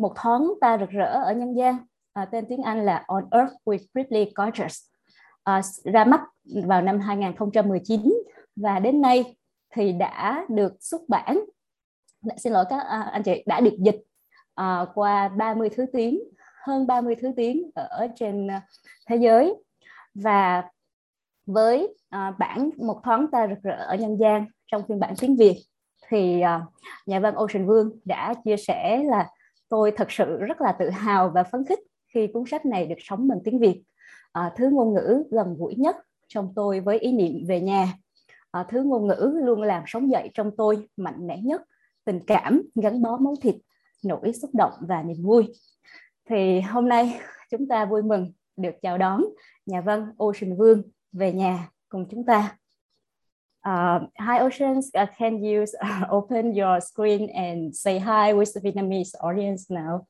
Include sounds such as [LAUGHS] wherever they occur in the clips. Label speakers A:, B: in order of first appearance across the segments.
A: một thoáng ta rực rỡ ở nhân gian. À, tên tiếng Anh là On Earth with Pretty Gorgeous à, ra mắt vào năm 2019 và đến nay thì đã được xuất bản. Xin lỗi các à, anh chị đã được dịch à, qua 30 thứ tiếng hơn 30 thứ tiếng ở trên à, thế giới. Và với à, bản một thoáng ta rực rỡ ở nhân gian trong phiên bản tiếng Việt thì à, nhà văn Ocean Vương đã chia sẻ là tôi thật sự rất là tự hào và phấn khích khi cuốn sách này được sống bằng tiếng Việt. À, thứ ngôn ngữ gần gũi nhất trong tôi với ý niệm về nhà. À, thứ ngôn ngữ luôn làm sống dậy trong tôi mạnh mẽ nhất. Tình cảm gắn bó máu thịt nỗi xúc động và niềm vui. Thì hôm nay chúng ta vui mừng được chào đón nhà văn Ocean Vương về nhà cùng chúng ta. Uh, hi Oceans, uh, can you uh, [LAUGHS] open your screen and say hi with the Vietnamese audience now?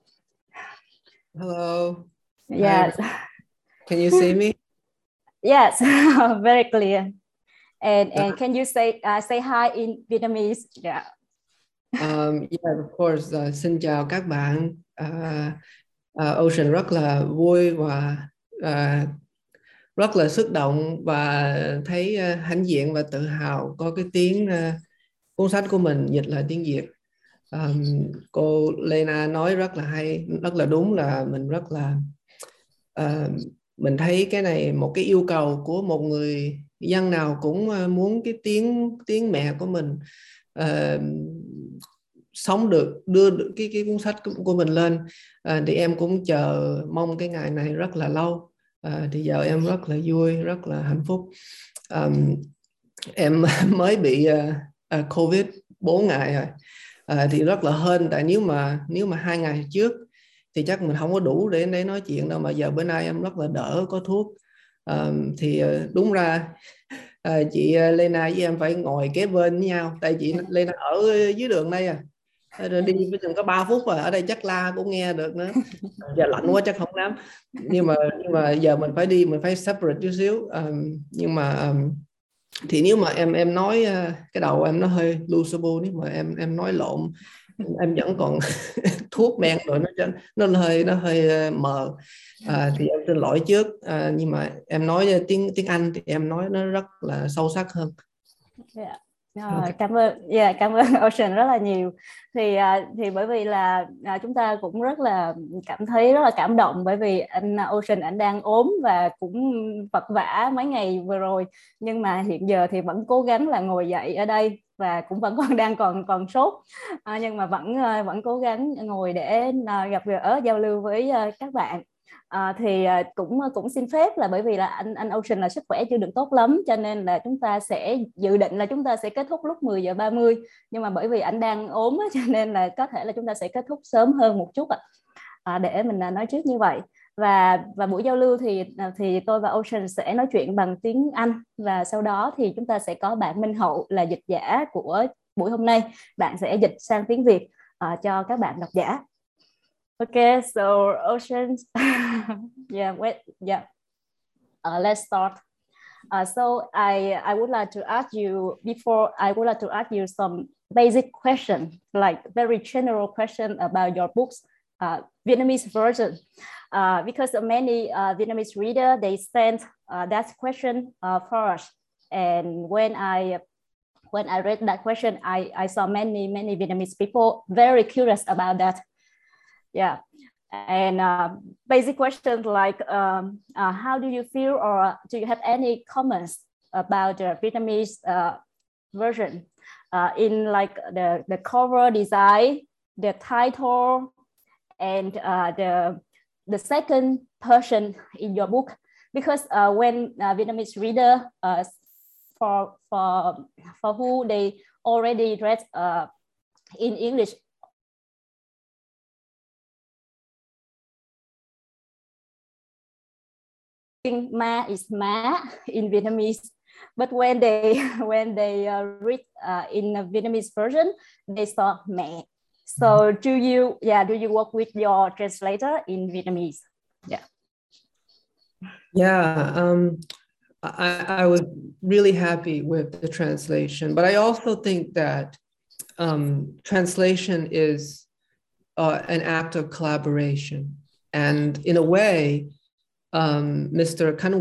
B: Hello.
A: Yes.
B: Hi. [LAUGHS] Can you see me?
A: yes, [LAUGHS] very clear. And and can you say uh, say hi in Vietnamese? Yeah.
B: Um, yeah, of course. Uh, xin chào các bạn. Uh, uh, Ocean rất là vui và uh, rất là xúc động và thấy ờ, hãnh diện và tự hào có cái tiếng ờ, cuốn sách của mình dịch lại tiếng Việt. Um, cô Lena nói rất là hay, rất là đúng là mình rất là uh, mình thấy cái này một cái yêu cầu của một người dân nào cũng muốn cái tiếng tiếng mẹ của mình uh, sống được đưa được cái cái cuốn sách của mình lên à, thì em cũng chờ mong cái ngày này rất là lâu à, thì giờ em rất là vui rất là hạnh phúc. Um, em [LAUGHS] mới bị uh, uh, covid 4 ngày rồi. À, thì rất là hên tại nếu mà nếu mà hai ngày trước thì chắc mình không có đủ để để nói chuyện đâu mà giờ bữa nay em rất là đỡ có thuốc. À, thì đúng ra à, chị Lena với em phải ngồi kế bên với nhau tại chị Lena ở dưới đường đây à rồi đi với chừng có 3 phút rồi ở đây chắc la cũng nghe được nữa. [LAUGHS] Giờ lạnh quá chắc không dám. Nhưng mà nhưng mà giờ mình phải đi mình phải separate chút xíu. Um, nhưng mà um, thì nếu mà em em nói uh, cái đầu em nó hơi loosable nếu mà em em nói lộn em vẫn còn [LAUGHS] thuốc men rồi nó nó hơi nó hơi mờ. À, thì em xin lỗi trước. À, nhưng mà em nói tiếng tiếng Anh thì em nói nó rất là sâu sắc hơn.
A: Yeah. Dạ. Rồi, okay. cảm ơn yeah, cảm ơn [LAUGHS] Ocean rất là nhiều. Thì à, thì bởi vì là à, chúng ta cũng rất là cảm thấy rất là cảm động bởi vì anh Ocean anh đang ốm và cũng vật vã mấy ngày vừa rồi. Nhưng mà hiện giờ thì vẫn cố gắng là ngồi dậy ở đây và cũng vẫn còn [LAUGHS] đang còn còn sốt. À, nhưng mà vẫn à, vẫn cố gắng ngồi để gặp gỡ giao lưu với các bạn. À, thì ờ, cũng ờ, cũng xin phép là bởi vì là anh anh Ocean là sức khỏe chưa được tốt lắm cho nên là chúng ta sẽ dự định là chúng ta sẽ kết thúc lúc 10 giờ 30 nhưng mà bởi vì anh đang ốm á, [LAUGHS] cho nên là có thể là chúng ta sẽ kết thúc sớm hơn một chút ạ. À. để mình nói trước như vậy. Và và buổi giao lưu thì thì tôi và Ocean sẽ nói chuyện bằng tiếng Anh. Và sau đó thì chúng ta sẽ có bạn Minh Hậu là dịch giả của buổi hôm nay. Bạn sẽ dịch sang tiếng Việt uh, cho các bạn độc giả. Okay, so oceans, [LAUGHS] yeah, wait, yeah. Uh, let's start. Uh, so I, I would like to ask you before I would like to ask you some basic question, like very general question about your books, uh, Vietnamese version, uh, because many uh, Vietnamese reader they sent uh, that question uh, for us, and when I when I read that question, I, I saw many many Vietnamese people very curious about that yeah and uh, basic questions like um, uh, how do you feel or do you have any comments about the Vietnamese uh, version uh, in like the, the cover design, the title, and uh, the, the second person in your book? Because uh, when Vietnamese reader for, for, for who they already read in English ma is ma in Vietnamese. But when they [LAUGHS] when they uh, read uh, in a Vietnamese version, they saw mẹ. So mm-hmm. do you yeah do you work with your translator in Vietnamese? Yeah.
B: Yeah, um, I, I was really happy with the translation, but I also think that um, translation is uh, an act of collaboration. And in a way, um, Mr. Kan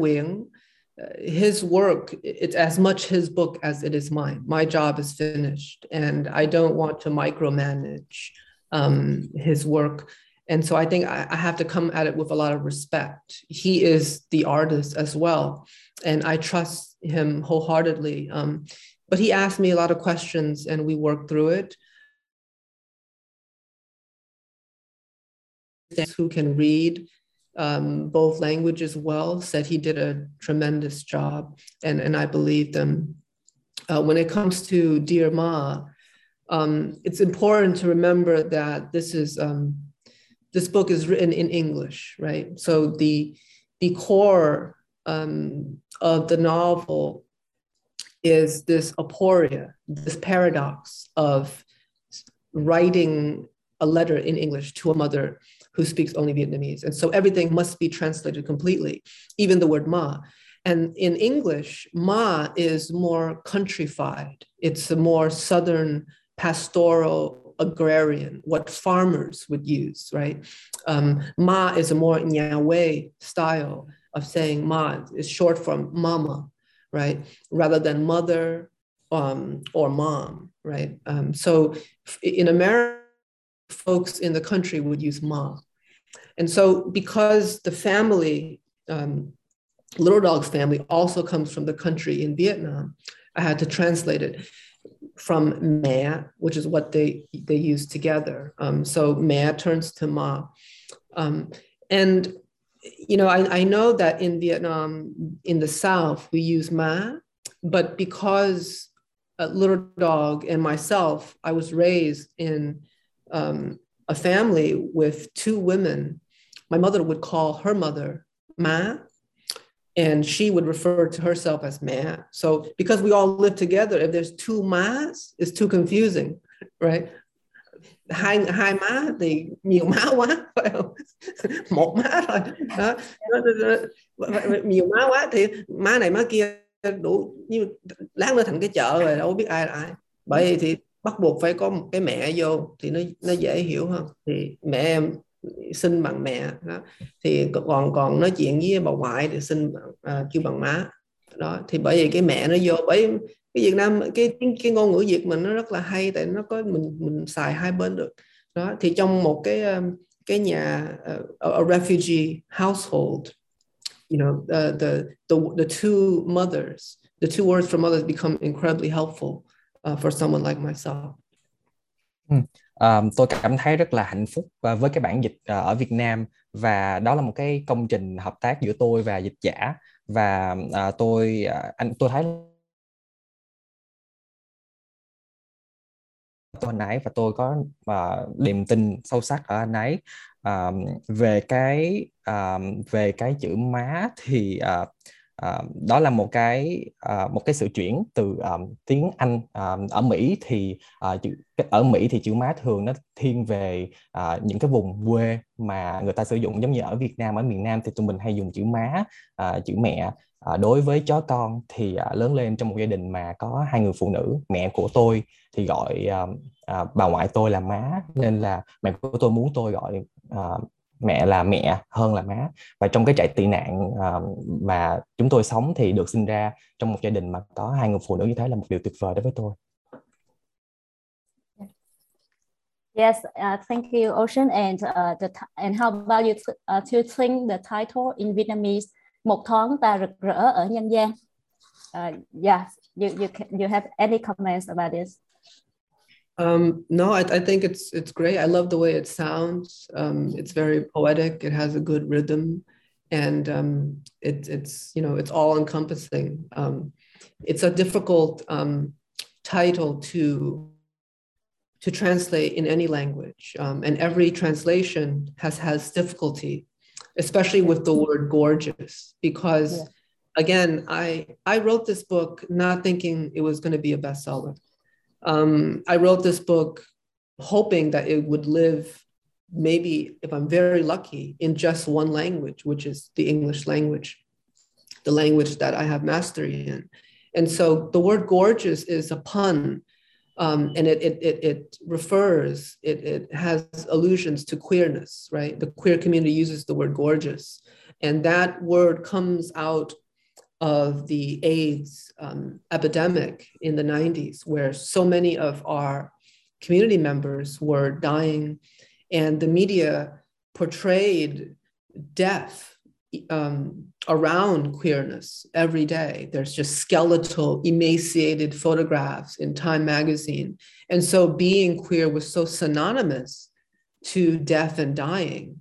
B: uh, his work, it's as much his book as it is mine. My job is finished, and I don't want to micromanage um, his work. And so I think I, I have to come at it with a lot of respect. He is the artist as well, and I trust him wholeheartedly. Um, but he asked me a lot of questions, and we worked through it. Who can read um, both languages well said he did a tremendous job, and, and I believe them. Uh, when it comes to Dear Ma, um, it's important to remember that this is um, this book is written in English, right? So the the core um, of the novel is this aporia, this paradox of writing a letter in English to a mother who speaks only Vietnamese. And so everything must be translated completely, even the word ma. And in English, ma is more countrified. It's a more southern pastoral agrarian, what farmers would use, right? Um, ma is a more Nyawei style of saying ma is short from mama, right? Rather than mother um, or mom, right? Um, so in America, folks in the country would use ma. And so, because the family, um, Little Dog's family, also comes from the country in Vietnam, I had to translate it from mẹ, which is what they they use together. Um, so mẹ turns to ma, um, and you know I, I know that in Vietnam, in the South, we use ma, but because Little Dog and myself, I was raised in um, a family with two women my mother would call her mother Ma, and she would refer to herself as Ma. So because we all live together, if there's two Ma's, it's too confusing, right? hai hai má thì nhiều má quá phải một má thôi đó nhiều má quá thì má này má kia đủ như lát nữa thành cái chợ rồi đâu biết ai là ai bởi vì thì bắt buộc phải có một cái mẹ vô thì nó nó dễ hiểu hơn thì mẹ em sinh bằng mẹ đó. thì còn còn nói chuyện với bà ngoại thì sinh à, kêu bằng má. Đó thì bởi vì cái mẹ nó vô bởi cái Việt Nam cái cái ngôn ngữ Việt mình nó rất là hay tại nó có mình mình xài hai bên được. Đó thì trong một cái ờ, cái nhà uh, a refugee household you know uh, the the the two mothers the two words from mothers become incredibly helpful uh, for someone like myself.
C: Hmm uh, tôi cảm thấy rất là hạnh phúc ờ, với cái bản dịch ờ, ở Việt Nam. Và đó là một cái công trình hợp tác giữa tôi và dịch giả. Và uh, tôi uh, anh tôi thấy tôi anh ấy và tôi có uh, niềm tin sâu sắc ở anh ấy. Uh, về cái uh, về cái chữ má thì uh, Uh, đó là một cái uh, một cái sự chuyển từ um, tiếng Anh um, ở Mỹ thì uh, chữ, ở Mỹ thì chữ má thường nó thiên về uh, những cái vùng quê mà người ta sử dụng. Giống như ở Việt Nam ở miền Nam thì tụi mình hay dùng chữ má uh, chữ mẹ. Uh, đối với chó con thì uh, lớn lên trong một gia đình mà có hai người phụ nữ mẹ của tôi thì gọi uh, uh, bà ngoại tôi là má nên là mẹ của tôi muốn tôi gọi uh, mẹ là mẹ hơn là má và trong cái trại tị nạn uh, mà chúng tôi sống thì được sinh ra trong một gia đình mà có hai người phụ nữ như thế là một điều tuyệt vời đối với tôi.
A: Yes, uh, thank you, Ocean. And uh, the and how about you uh, to think the title in Vietnamese? Một thoáng ta rực rỡ ở nhân gian. Uh, yeah, you you can, you have any comments about this?
B: Um, no, I, I, think it's it's great. I love the way it sounds. Um, it's very poetic. It has a good rhythm, and um, it, it's you know it's all encompassing. Um, it's a difficult um, title to to translate in any language, um, and every translation has has difficulty, especially with the word gorgeous, because. Yeah. Again, I, I wrote this book not thinking it was going to be a bestseller um, I wrote this book hoping that it would live, maybe if I'm very lucky, in just one language, which is the English language, the language that I have mastery in. And so the word gorgeous is a pun Um, and it, it, it, it refers, it, it has allusions to queerness, right? The queer community uses the word gorgeous. And that word comes out of the AIDS um, epidemic in the 90s, where so many of our community members were dying, and the media portrayed death um, around queerness every day. There's just skeletal, emaciated photographs in Time magazine. And so being queer was so synonymous to death and dying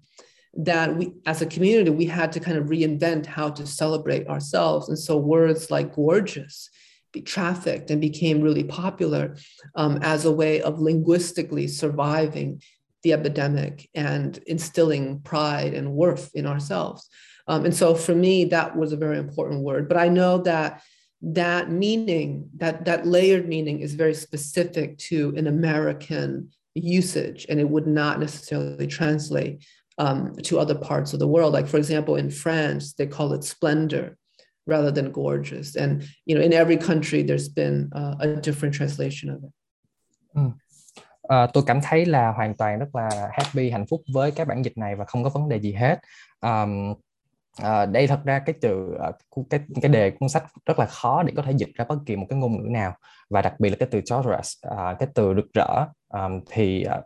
B: that we as a community we had to kind of reinvent how to celebrate ourselves. And so words like gorgeous be trafficked and became really popular um, as a way of linguistically surviving the epidemic and instilling pride and worth in ourselves. Um, and so for me that was a very important word. But i know that that meaning that that layered meaning is very specific to an american usage and it would not necessarily translate um, to other parts of the world. Like, for example, in France, they call it splendor rather than gorgeous. And, you know, in every country, there's been uh, a different translation of it.
C: Ừ. À, tôi cảm thấy là hoàn toàn rất là happy, hạnh phúc với cái bản dịch này và không có vấn đề gì hết. Um, À, đây thật ra cái từ ờ, cái cái đề cuốn sách rất là khó để có thể dịch ra bất kỳ một cái ngôn ngữ nào. Và đặc biệt là cái từ Taurus à, ờ, cái từ rực rỡ. À, thì à,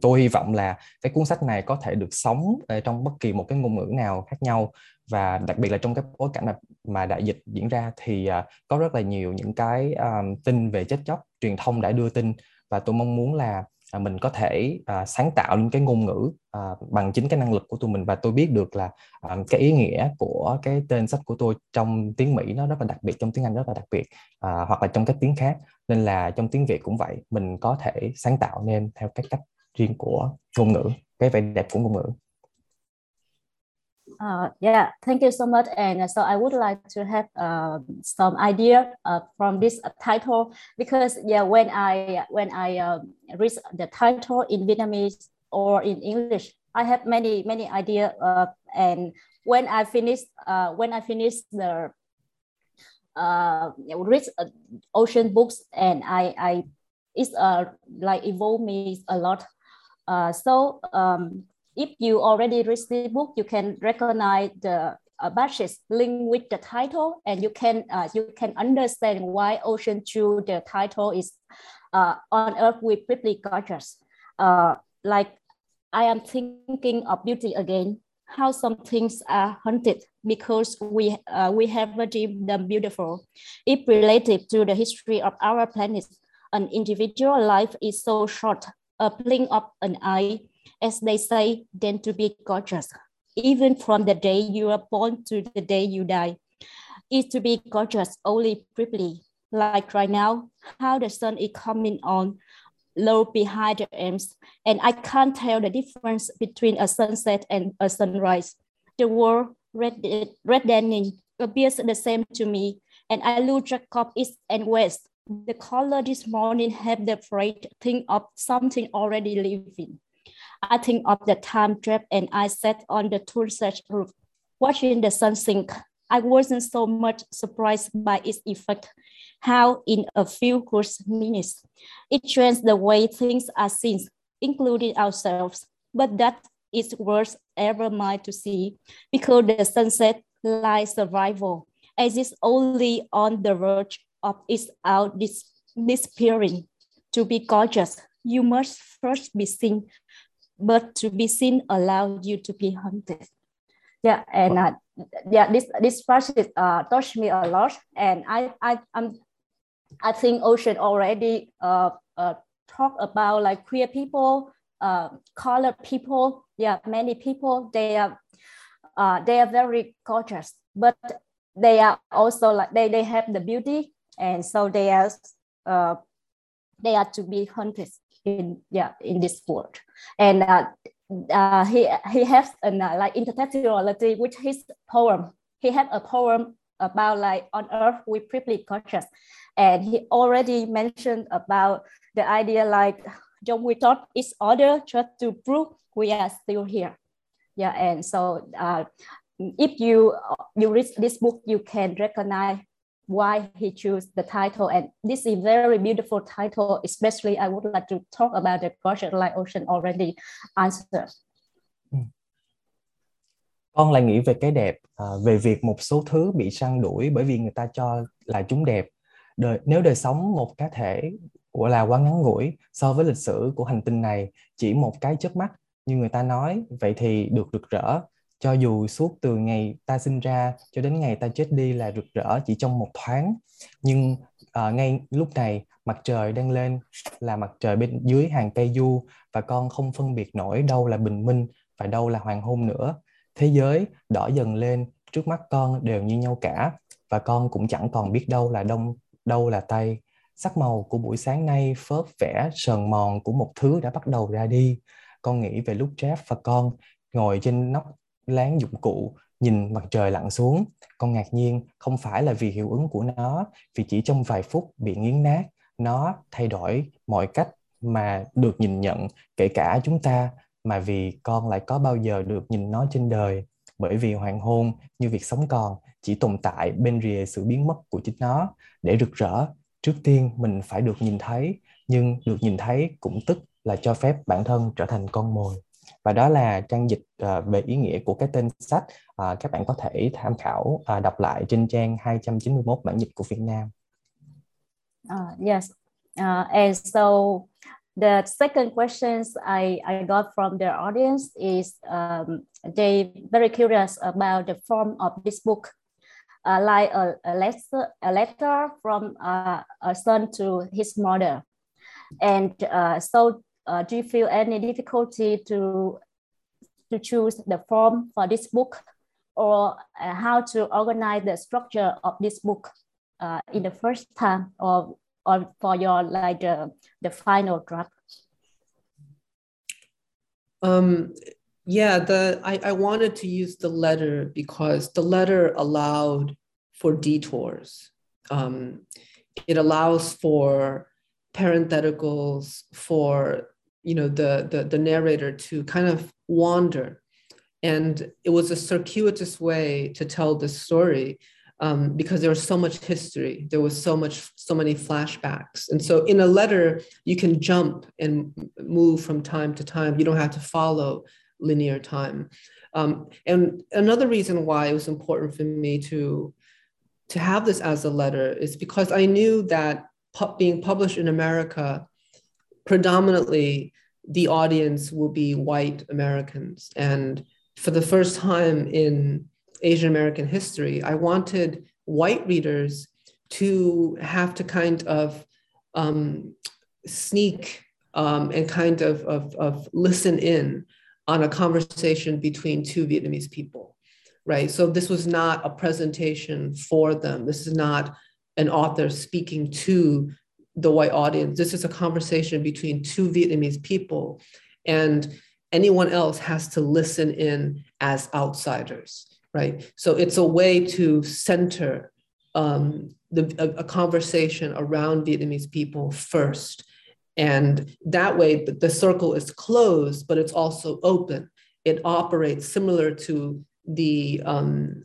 C: tôi hy vọng là cái cuốn sách này có thể được sống trong bất kỳ một cái ngôn ngữ nào khác nhau. Và đặc biệt là trong cái bối cảnh mà, đại dịch diễn ra thì à, có rất là nhiều những cái um, tin về chết chóc truyền thông đã đưa tin. Và tôi mong muốn là à, mình có thể à, sáng tạo những cái ngôn ngữ à, bằng chính cái năng lực của tụi mình. Và tôi biết được là à, cái ý nghĩa của cái tên sách của tôi trong tiếng Mỹ nó rất là đặc biệt trong tiếng Anh rất là đặc biệt à, hoặc là trong các tiếng khác. Nên là trong tiếng Việt cũng vậy mình có thể sáng tạo nên theo cái cách riêng của ngôn ngữ cái vẻ đẹp của ngôn ngữ.
A: Uh, yeah, thank you so much. And uh, so I would like to have uh, some idea uh, from this title because yeah, when I when I uh, read the title in Vietnamese or in English, I have many many idea. Uh, and when I finish uh, when I finish the uh, read ocean books, and I I it's like evolve me a lot. Uh, so um, if you already read the book, you can recognize the uh, badges linked with the title, and you can uh, you can understand why Ocean Two the title is uh, on Earth We're Briefly Gorgeous. Uh, like I am thinking of beauty again. How some things are haunted because we uh, we have deemed them beautiful. If related to the history of our planet, an individual life is so short. A blink of an eye as they say, than to be gorgeous. Even from the day you are born to the day you die, is to be gorgeous only briefly. Like right now, how the sun is coming on low behind the arms, and I can't tell the difference between a sunset and a sunrise. The world red, reddening appears the same to me, and I track of east and west. The color this morning have the fright think of something already living. I think of the time Trevor and I sat on the tool search roof, watching the sun sink. I wasn't so much surprised by its effect, how in a few short minutes, it changed the way things are seen, including ourselves. But that is worth ever mine to see, because the sunset lies survival, as is only on the verge of its out disappearing. To be gorgeous, you must first be seen but to be seen allowed you to be hunted. Yeah, and uh, yeah, this this passage uh, touched me a lot, and I I I'm, I think Ocean already uh, uh talk about like queer people, uh, colored people. Yeah, many people they are uh, they are very gorgeous, but they are also like they they have the beauty, and so they are uh, they are to be hunted in yeah in this world. And uh, uh, he he has an uh, like intertextuality with his poem he had a poem about like on earth we're briefly gorgeous and he already mentioned about the idea like John we thought it's order just to prove we are still here. Yeah and so uh, if you you read this book you can recognize why he chose the title. And this is a very beautiful title, especially I would like to talk about the question like Ocean already answered.
C: Ừ. Con lại nghĩ về cái đẹp, à, về việc một số thứ bị săn đuổi bởi vì người ta cho là chúng đẹp. Đời, nếu đời sống một cá thể của là quá ngắn ngủi so với lịch sử của hành tinh này chỉ một cái chớp mắt như người ta nói vậy thì được rực rỡ cho dù suốt từ ngày ta sinh ra cho đến ngày ta chết đi là rực rỡ chỉ trong một thoáng. Nhưng uh, ngay lúc này mặt trời đang lên là mặt trời bên dưới hàng cây du và con không phân biệt nổi đâu là bình minh và đâu là hoàng hôn nữa. Thế giới đỏ dần lên trước mắt con đều như nhau cả và con cũng chẳng còn biết đâu là đông đâu là tây. Sắc màu của buổi sáng nay phớt vẽ sờn mòn của một thứ đã bắt đầu ra đi. Con nghĩ về lúc Jeff và con ngồi trên nóc láng dụng cụ, nhìn mặt trời lặn xuống. Con ngạc nhiên, không phải là vì hiệu ứng của nó, vì chỉ trong vài phút bị nghiến nát, nó thay đổi mọi cách mà được nhìn nhận, kể cả chúng ta, mà vì con lại có bao giờ được nhìn nó trên đời. Bởi vì hoàng hôn như việc sống còn chỉ tồn tại bên rìa sự biến mất của chính nó. Để rực rỡ, trước tiên mình phải được nhìn thấy, nhưng được nhìn thấy cũng tức là cho phép bản thân trở thành con mồi và đó là trang dịch uh, về ý nghĩa của cái tên sách uh, các bạn có thể tham khảo uh, đọc lại trên trang 291 bản dịch của Việt Nam.
A: Uh, yes, uh, and so the second questions I, I got from the audience is um, they very curious about the form of this book. Uh, like a, a, letter, a letter from uh, a son to his mother. And uh, so uh, do you feel any difficulty to to choose the form for this book? Or uh, how to organize the structure of this book uh, in the first time or or for your like the, the final draft?
B: Um yeah the I, I wanted to use the letter because the letter allowed for detours. Um, it allows for parentheticals for you know the, the the narrator to kind of wander. And it was a circuitous way to tell this story um, because there was so much history. There was so much so many flashbacks. And so in a letter you can jump and move from time to time. You don't have to follow linear time. Um, and another reason why it was important for me to to have this as a letter is because i knew that pu- being published in america predominantly the audience will be white Americans. And for the first time in Asian American history, I wanted white readers to have to kind of um, sneak um, and kind of, of, of listen in on a conversation between two Vietnamese people, right? So this was not a presentation for them. This is not an author speaking to the white audience. This is a conversation between two Vietnamese people, and anyone else has to listen in as outsiders, right? So it's a way to center um, the, a, a, conversation around Vietnamese people first. And that way, the, the circle is closed, but it's also open. It operates similar to the, um,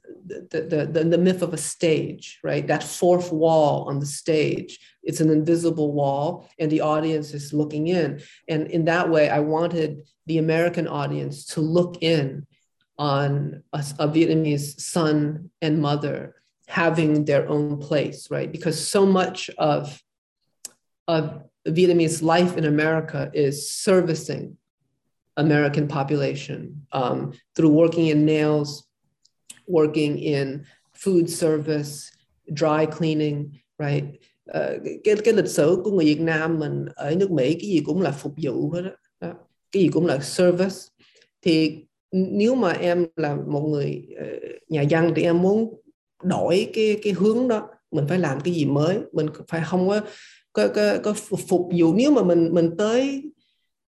B: the, the, the, myth of a stage, right? That fourth wall on the stage it's an invisible wall and the audience is looking in and in that way i wanted the american audience to look in on a, a, vietnamese son and mother having their own place right because so much of of vietnamese life in america is servicing american population um, through working in nails working in food service dry cleaning right? Uh, cái cái lịch sử của người Việt Nam mình ở nước Mỹ cái gì cũng là phục vụ hết đó. cái gì cũng là service. Thì nếu mà em là một người uh, nhà dân thì em muốn đổi cái cái hướng đó. Mình phải làm cái gì mới? Mình phải không có có, có, có phục vụ. Nếu mà mình mình tới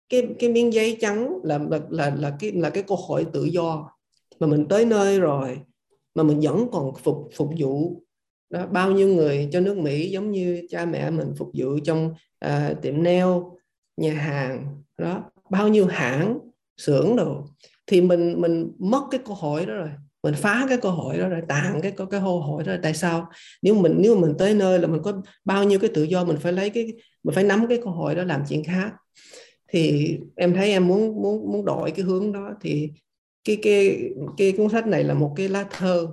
B: cái cái miếng giấy trắng là là là là cái là cái câu hỏi tự do. Mà mình tới nơi rồi mà mình vẫn còn phục phục vụ. Đó bao nhiêu người cho nước Mỹ giống như cha mẹ mình phục vụ trong uh, tiệm nail nhà hàng. Đó bao nhiêu hãng xưởng đồ. Thì mình mình mất cái cơ hội đó rồi. Mình phá cái cơ hội đó rồi tàn cái cái, hô cơ hội đó rồi. Tại sao? Nếu mình nếu mình tới nơi là mình có bao nhiêu cái tự do mình phải lấy cái mình phải nắm cái cơ hội đó làm chuyện khác. Thì em thấy em muốn muốn muốn đổi cái hướng đó. Thì cái cái cái cuốn sách này là một cái lá thơ.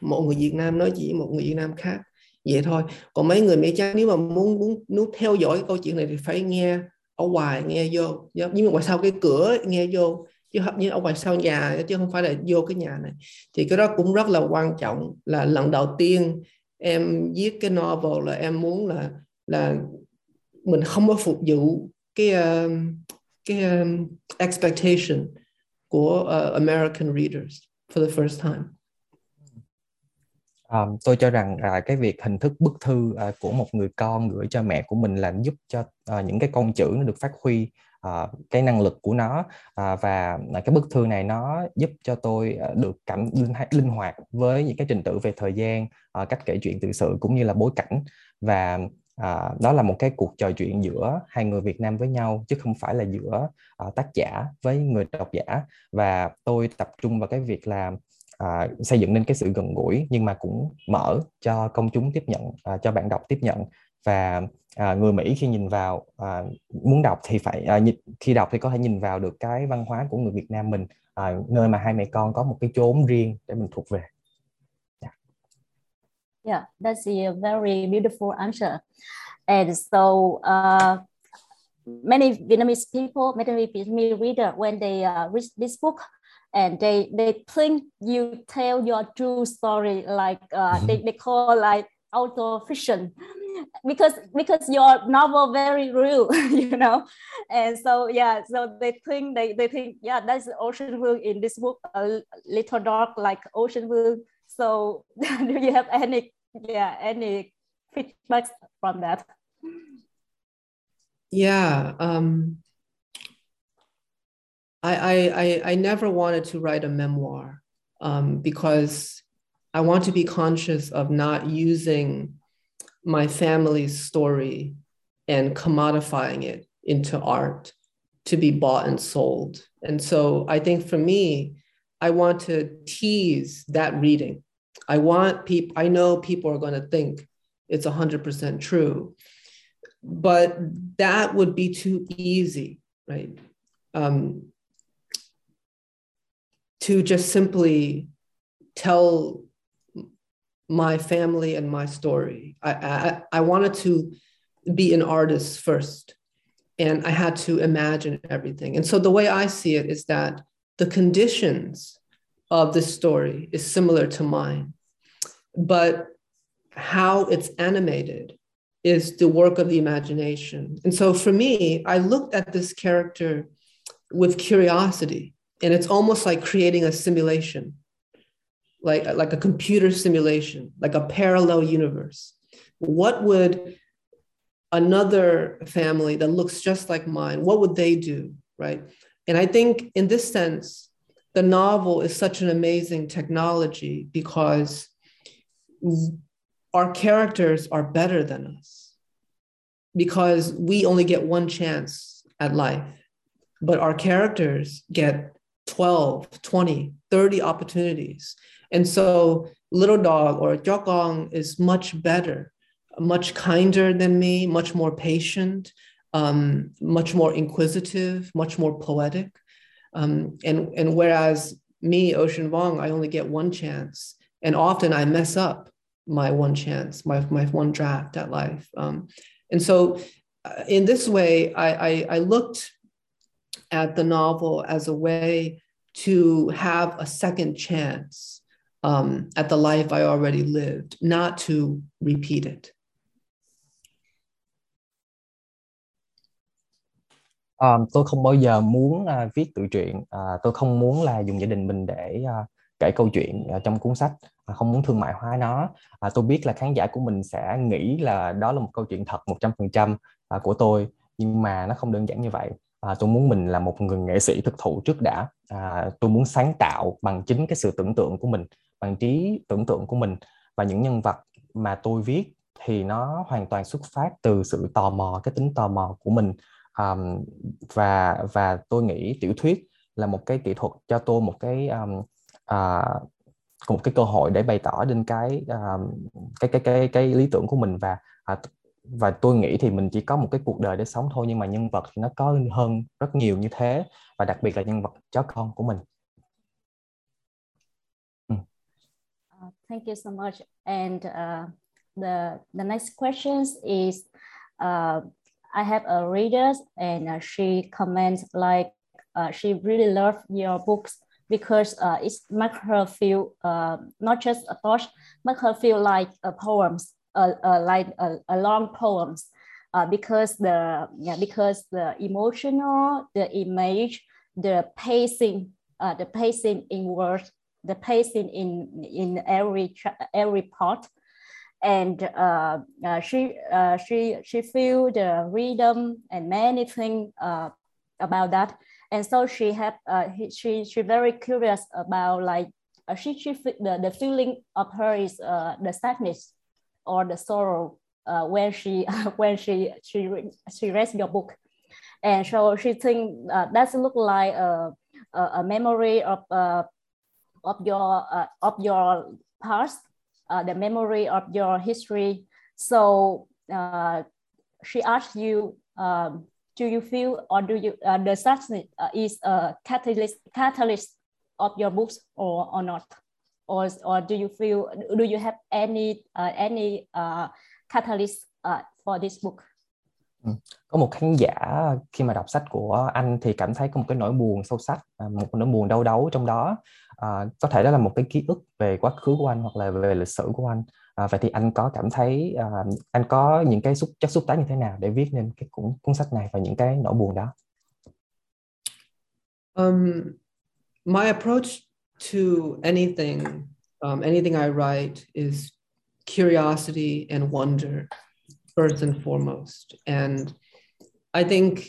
B: Một người Việt Nam nói chỉ một người Việt Nam khác. Vậy thôi. Còn mấy người Mỹ trắng nếu mà muốn muốn muốn theo dõi câu chuyện này thì phải nghe ở ngoài nghe vô. Dạ, nhưng mà ngoài sau cái cửa nghe vô chứ như ở ngoài sau nhà chứ không phải là vô cái nhà này. Thì cái đó cũng rất là quan trọng là lần đầu tiên em viết cái novel là em muốn là là mình không có phục vụ cái uh, cái um, expectation của uh, American readers for the first time.
C: Um, tôi cho rằng uh, cái việc hình thức bức thư uh, của một người con gửi cho mẹ của mình là giúp cho uh, những cái con chữ nó được phát huy uh, cái năng lực của nó uh, và uh, cái bức thư này nó giúp cho tôi uh, được cảm linh, linh hoạt với những cái trình tự về thời gian uh, cách kể chuyện tự sự cũng như là bối cảnh và à, đó là một cái cuộc trò chuyện giữa hai người Việt Nam với nhau chứ không phải là giữa à, tác giả với người độc giả. Và tôi tập trung vào cái việc là à, xây dựng nên cái sự gần gũi nhưng mà cũng mở cho công chúng tiếp nhận à, cho bạn đọc tiếp nhận. Và à, người Mỹ khi nhìn vào à, muốn đọc thì phải à, khi đọc thì có thể nhìn vào được cái văn hóa của người Việt Nam mình. À, nơi mà hai mẹ con có một cái chốn riêng để mình thuộc về.
A: Yeah, that's a very beautiful answer. And so uh, many Vietnamese people, many Vietnamese reader, when they uh, read this book, and they they think you tell your true story, like uh, they, they call like auto fiction, because because your novel very real, [LAUGHS] you know, and so yeah, so they think they they think yeah, that's Ocean Vuong in this book, a Little Dog like Ocean Vuong. So [LAUGHS] do you have any yeah any feedback from that?
B: Yeah um I, I i never wanted to write a memoir um, because i want to be conscious of not using my family's story and commodifying it into art to be bought and sold. And so i think for me i want to tease that reading I want people, I know people are going to think it's 100% true, but that would be too easy, right? Um, to just simply tell my family and my story. I, I, I wanted to be an artist first, and I had to imagine everything. And so the way I see it is that the conditions of this story is similar to mine, but how it's animated is the work of the imagination. And so for me, I looked at this character with curiosity, and it's almost like creating a simulation, like, like a computer simulation, like a parallel universe. What would another family that looks just like mine, what would they do? Right. And I think in this sense, the novel is such an amazing technology because our characters are better than us because we only get one chance at life but our characters get 12 20 30 opportunities. And so little dog or Chó Con is much better much kinder than me much more patient um, much more inquisitive much more poetic um, and, and whereas me, Ocean Vuong, I only get one chance. And often I mess up my one chance, my, my one draft at life. Um, and so uh, in this way, I, I, I looked at the novel as a way to have a second chance um, at the life I already lived, not to repeat it.
C: Um, tôi không bao giờ muốn uh, viết tự truyện uh, tôi không muốn là dùng gia đình mình để uh, kể câu chuyện uh, trong cuốn sách uh, không muốn thương mại hóa nó. Uh, tôi biết là khán giả của mình sẽ nghĩ là đó là một câu chuyện thật 100% uh, của tôi nhưng mà nó không đơn giản như vậy. À, tôi muốn mình là một người nghệ sĩ thực thụ trước đã. À, tôi muốn sáng tạo bằng chính cái sự tưởng tượng của mình bằng trí tưởng tượng của mình. Và những nhân vật mà tôi viết thì nó hoàn toàn xuất phát từ sự tò mò cái tính tò mò của mình um, và và tôi nghĩ tiểu thuyết là một cái kỹ thuật cho tôi một cái um, uh, một cái cơ hội để bày tỏ lên cái um, cái cái cái cái lý tưởng của mình và uh, và tôi nghĩ thì mình chỉ có một cái cuộc đời để sống thôi nhưng mà nhân vật thì nó có hơn rất nhiều như thế và đặc biệt là nhân vật chó con của mình.
A: Ừ. Uh, thank you so much. And uh, the the next questions is uh, I have a reader and uh, she comments like uh, she really loved your books because uh, it makes her feel uh, not just a thought, make her feel like a poems, uh, uh, like a, a, long poems, uh, because the yeah, because the emotional, the image, the pacing, uh, the pacing in words, the pacing in in every every part, and uh, uh, she uh, she she feel the rhythm and many things uh, about that. And so she had uh, she she very curious about like uh, she she the, the feeling of her is the sadness or the sorrow when she [LAUGHS] when she she she reads your book. And so she think uh, that look like a, a, a memory of of your of your past uh, the memory of your history. So uh, she asked you um, do you feel or do you uh, the subject uh, is a catalyst catalyst of your books or or not? Or or do you feel do you have any uh, any uh, catalyst uh, for this book?
C: Ừ. Có một khán giả khi mà đọc sách của anh thì cảm thấy có một cái nỗi buồn sâu sắc à, một nỗi buồn đau đớn trong đó à, có thể đó là một cái ký ức về quá khứ của anh hoặc là về lịch sử của anh. À, vậy thì anh có cảm thấy à, anh có những cái xúc chất xúc tác như thế nào để viết nên cái cuốn cuốn sách này và những cái nỗi buồn đó?
B: Um, my approach to anything um, anything I write is curiosity and wonder first and foremost. And I think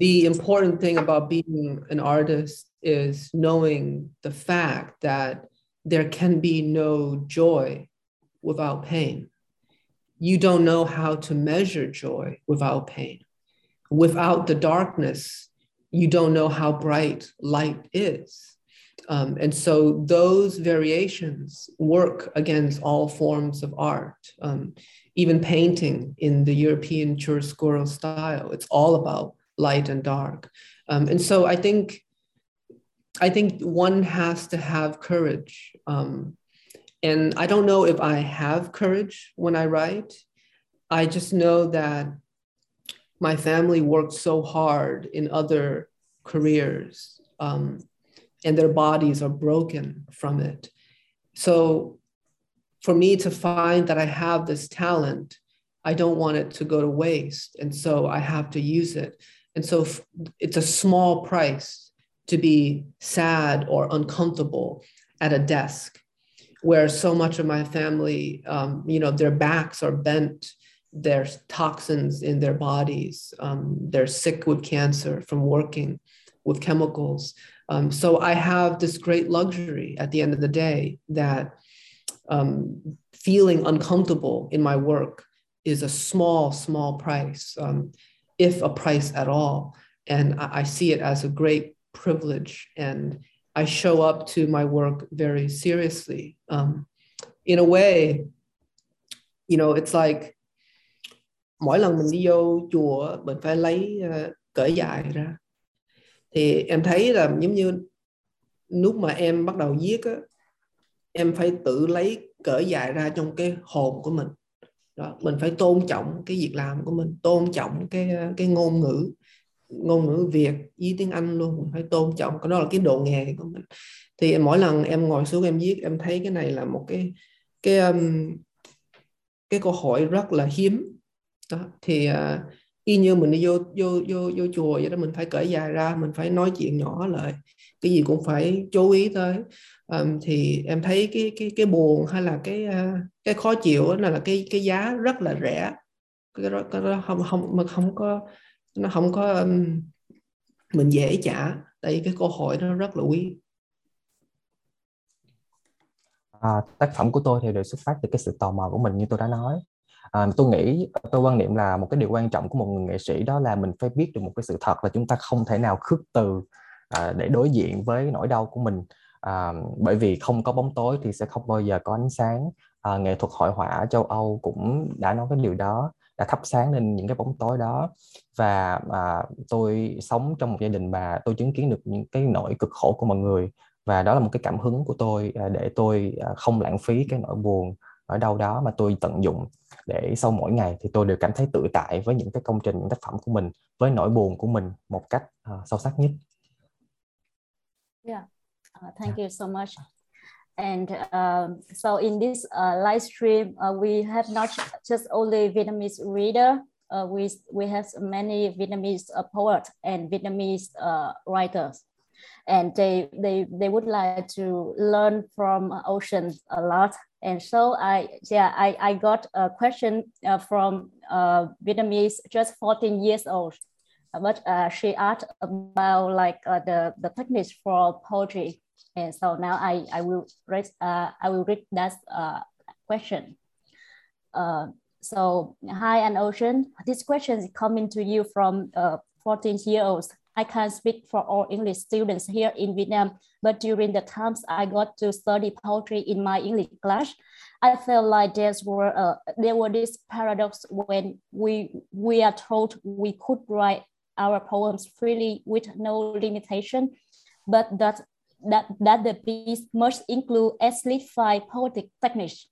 B: the important thing about being an artist is knowing the fact that there can be no joy without pain. You don't know how to measure joy without pain. Without the darkness, you don't know how bright light is. Um, and so those variations work against all forms of art, um, even painting in the European chiaroscuro style. It's all about light and dark. Um, and so I think, I think one has to have courage um, and I don't know if I have courage when I write. I just know that my family worked so hard in other careers um, and their bodies are broken from it. So for me to find that I have this talent, I don't want it to go to waste. And so I have to use it. And so it's a small price to be sad or uncomfortable at a desk where so much of my family, um, you know, their backs are bent, there's toxins in their bodies, um, they're sick with cancer from working with chemicals. Um, so I have this great luxury at the end of the day that um, feeling uncomfortable in my work is a small, small price, um, if a price at all. And I, I see it as a great privilege and I show up to my work very seriously. Um, in a way, you know, it's like mỗi lần mình đi vô chùa mình phải lấy ờ, uh, cởi dài ra. Thì em thấy là giống như lúc mà em bắt đầu viết á em phải tự lấy cởi dài ra trong cái hồn của mình. Đó mình phải tôn trọng cái việc làm của mình tôn trọng cái ờ, cái ngôn ngữ ngôn ngữ Việt với tiếng Anh luôn phải tôn trọng. Cái đó là cái độ nghề của mình. Thì mỗi lần em ngồi xuống em viết em thấy cái này là một cái cái um, cái câu hỏi rất là hiếm. Đó thì uh, y như mình đi vô vô vô vô chùa vậy đó mình phải cởi dài ra mình phải nói chuyện nhỏ lại. Cái gì cũng phải chú ý tới. Um, thì em thấy cái cái cái buồn hay là cái uh, cái khó chịu đó là cái cái giá rất là rẻ. Cái đó, cái đó không không mà không có nó không có um, mình dễ trả tại vì cái cơ hội nó rất là quý.
C: À, tác phẩm của tôi thì đều xuất phát từ cái sự tò mò của mình như tôi đã nói. À, tôi nghĩ tôi quan niệm là một cái điều quan trọng của một người nghệ sĩ đó là mình phải biết được một cái sự thật là chúng ta không thể nào khước từ à, để đối diện với nỗi đau của mình. À, bởi vì không có bóng tối thì sẽ không bao giờ có ánh sáng. À, nghệ thuật hội họa ở châu Âu cũng đã nói cái điều đó đã thắp sáng lên những cái bóng tối đó và à, tôi sống trong một gia đình bà tôi chứng kiến được những cái nỗi cực khổ của mọi người và đó là một cái cảm hứng của tôi à, để tôi à, không lãng phí cái nỗi buồn ở đâu đó mà tôi tận dụng để sau mỗi ngày thì tôi đều cảm thấy tự tại với những cái công trình những tác phẩm của mình với nỗi buồn của mình một cách uh, sâu sắc nhất.
A: Yeah, uh, thank you so much. And uh, so in this uh, live stream, uh, we have not just only Vietnamese reader, uh, we, we have many Vietnamese uh, poets and Vietnamese uh, writers. And they, they, they would like to learn from Ocean a lot. And so I, yeah, I, I got a question from Vietnamese, just 14 years old but uh, she asked about like uh, the the techniques for poetry and so now I, I will read uh, I will read that uh, question. Uh, so hi and Ocean, this question is coming to you from uh, 14 year olds. I can't speak for all English students here in Vietnam, but during the times I got to study poetry in my English class, I felt like there's were uh, there were this paradox when we we are told we could write our poems freely with no limitation, but that that, that the piece must include at least five poetic techniques.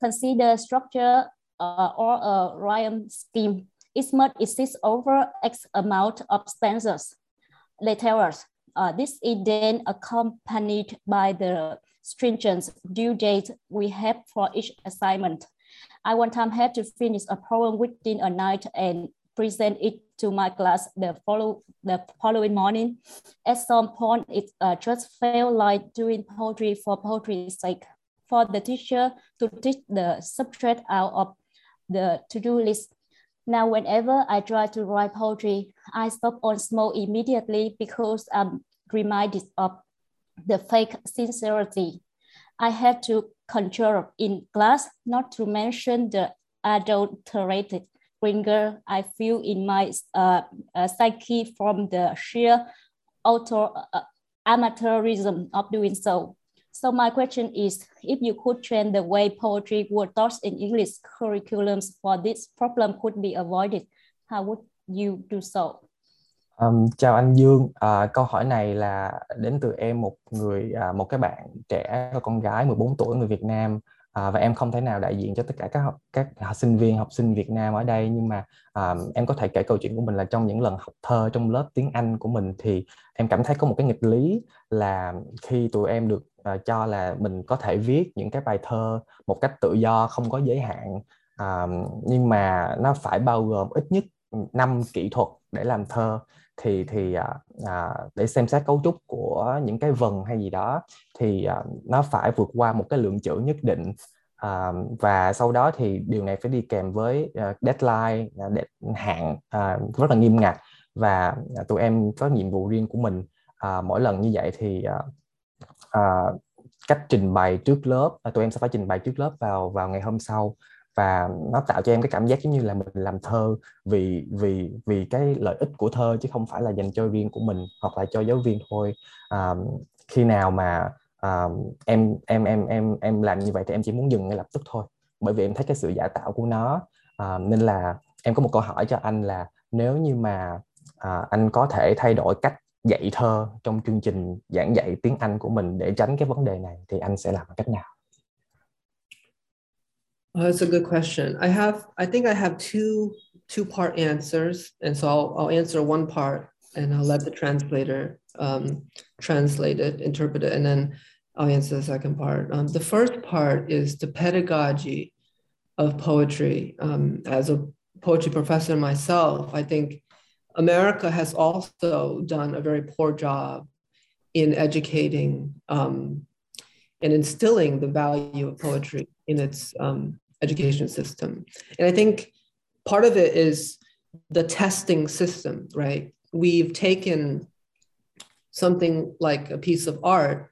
A: Consider structure uh, or a rhyme scheme. It must exist over X amount of stanzas. They uh, this is then accompanied by the stringent due date we have for each assignment. I one time had to finish a poem within a night and present it to my class the follow the following morning. At some point, it uh, just felt like doing poetry for poetry's sake, for the teacher to teach the subject out of the to-do list. Now, whenever I try to write poetry, I stop on small immediately because I'm reminded of the fake sincerity I had to control in class, not to mention the adulterated bringer I feel in my uh, uh, psyche from the sheer auto uh, amateurism of doing so. So my question is, if you could change the way poetry were taught in English curriculums for this problem could be avoided, how would you do so?
C: Um, chào anh Dương, à, câu hỏi này là đến từ em một người à, một cái bạn trẻ con gái 14 tuổi người Việt Nam à, và em không thể nào đại diện cho tất cả các học, các học sinh viên học sinh Việt Nam ở đây. Nhưng mà à, em có thể kể câu chuyện của mình là trong những lần học thơ trong lớp tiếng Anh của mình thì em cảm thấy có một cái nghịch lý là khi tụi em được à, cho là mình có thể viết những cái bài thơ một cách tự do không có giới hạn. À, nhưng mà nó phải bao gồm ít nhất năm kỹ thuật để làm thơ thì thì à, à, để xem xét cấu trúc của những cái vần hay gì đó thì à, nó phải vượt qua một cái lượng chữ nhất định. À, và sau đó thì điều này phải đi kèm với uh, deadline uh, hạn uh, rất là nghiêm ngặt. Và uh, tụi em có nhiệm vụ riêng của mình. Uh, mỗi lần như vậy thì uh, uh, cách trình bày trước lớp uh, tụi em sẽ phải trình bày trước lớp vào vào ngày hôm sau và nó tạo cho em cái cảm giác giống như là mình làm thơ vì vì vì cái lợi ích của thơ chứ không phải là dành cho riêng của mình hoặc là cho giáo viên thôi à, khi nào mà à, em em em em em làm như vậy thì em chỉ muốn dừng ngay lập tức thôi bởi vì em thấy cái sự giả tạo của nó à, nên là em có một câu hỏi cho anh là nếu như mà à, anh có thể thay đổi cách dạy thơ trong chương trình giảng dạy tiếng Anh của mình để tránh cái vấn đề này thì anh sẽ làm cách nào?
B: Oh, that's a good question. I have, I think I have two two part answers, and so I'll, I'll answer one part, and I'll let the translator um, translate it, interpret it, and then I'll answer the second part. Um, the first part is the pedagogy of poetry. Um, as a poetry professor myself, I think America has also done a very poor job in educating um, and instilling the value of poetry in its um, education system. And I think part of it is the testing system, right? We've taken something like a piece of art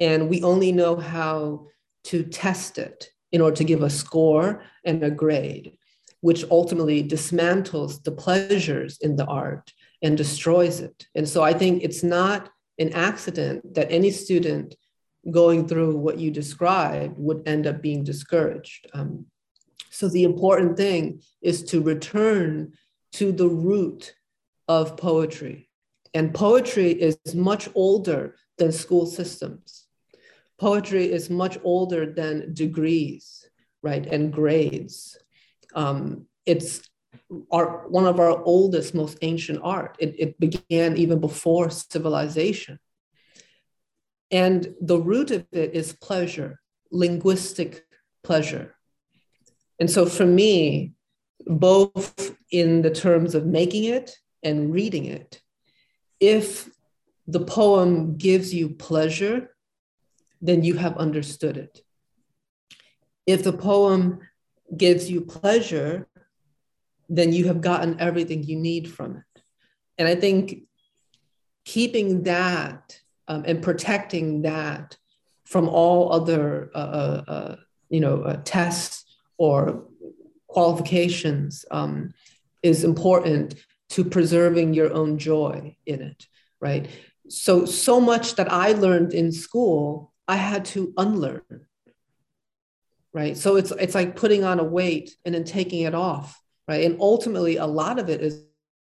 B: and we only know how to test it in order to give a score and a grade, which ultimately dismantles the pleasures in the art and destroys it. And so I think it's not an accident that any student going through what you described would end up being discouraged. Um, so the important thing is to return to the root of poetry. And poetry is much older than school systems. Poetry is much older than degrees, right, and grades. Um, it's our, one of our oldest, most ancient art. It, it began even before civilization. And the root of it is pleasure, linguistic pleasure. And so for me, both in the terms of making it and reading it, if the poem gives you pleasure, then you have understood it. If the poem gives you pleasure, then you have gotten everything you need from it. And I think keeping that um, and protecting that from all other, uh, uh, uh you know, uh, tests or qualifications um, is important to preserving your own joy in it, right? So, so much that I learned in school, I had to unlearn, right? So it's it's like putting on a weight and then taking it off, right? And ultimately, a lot of it is,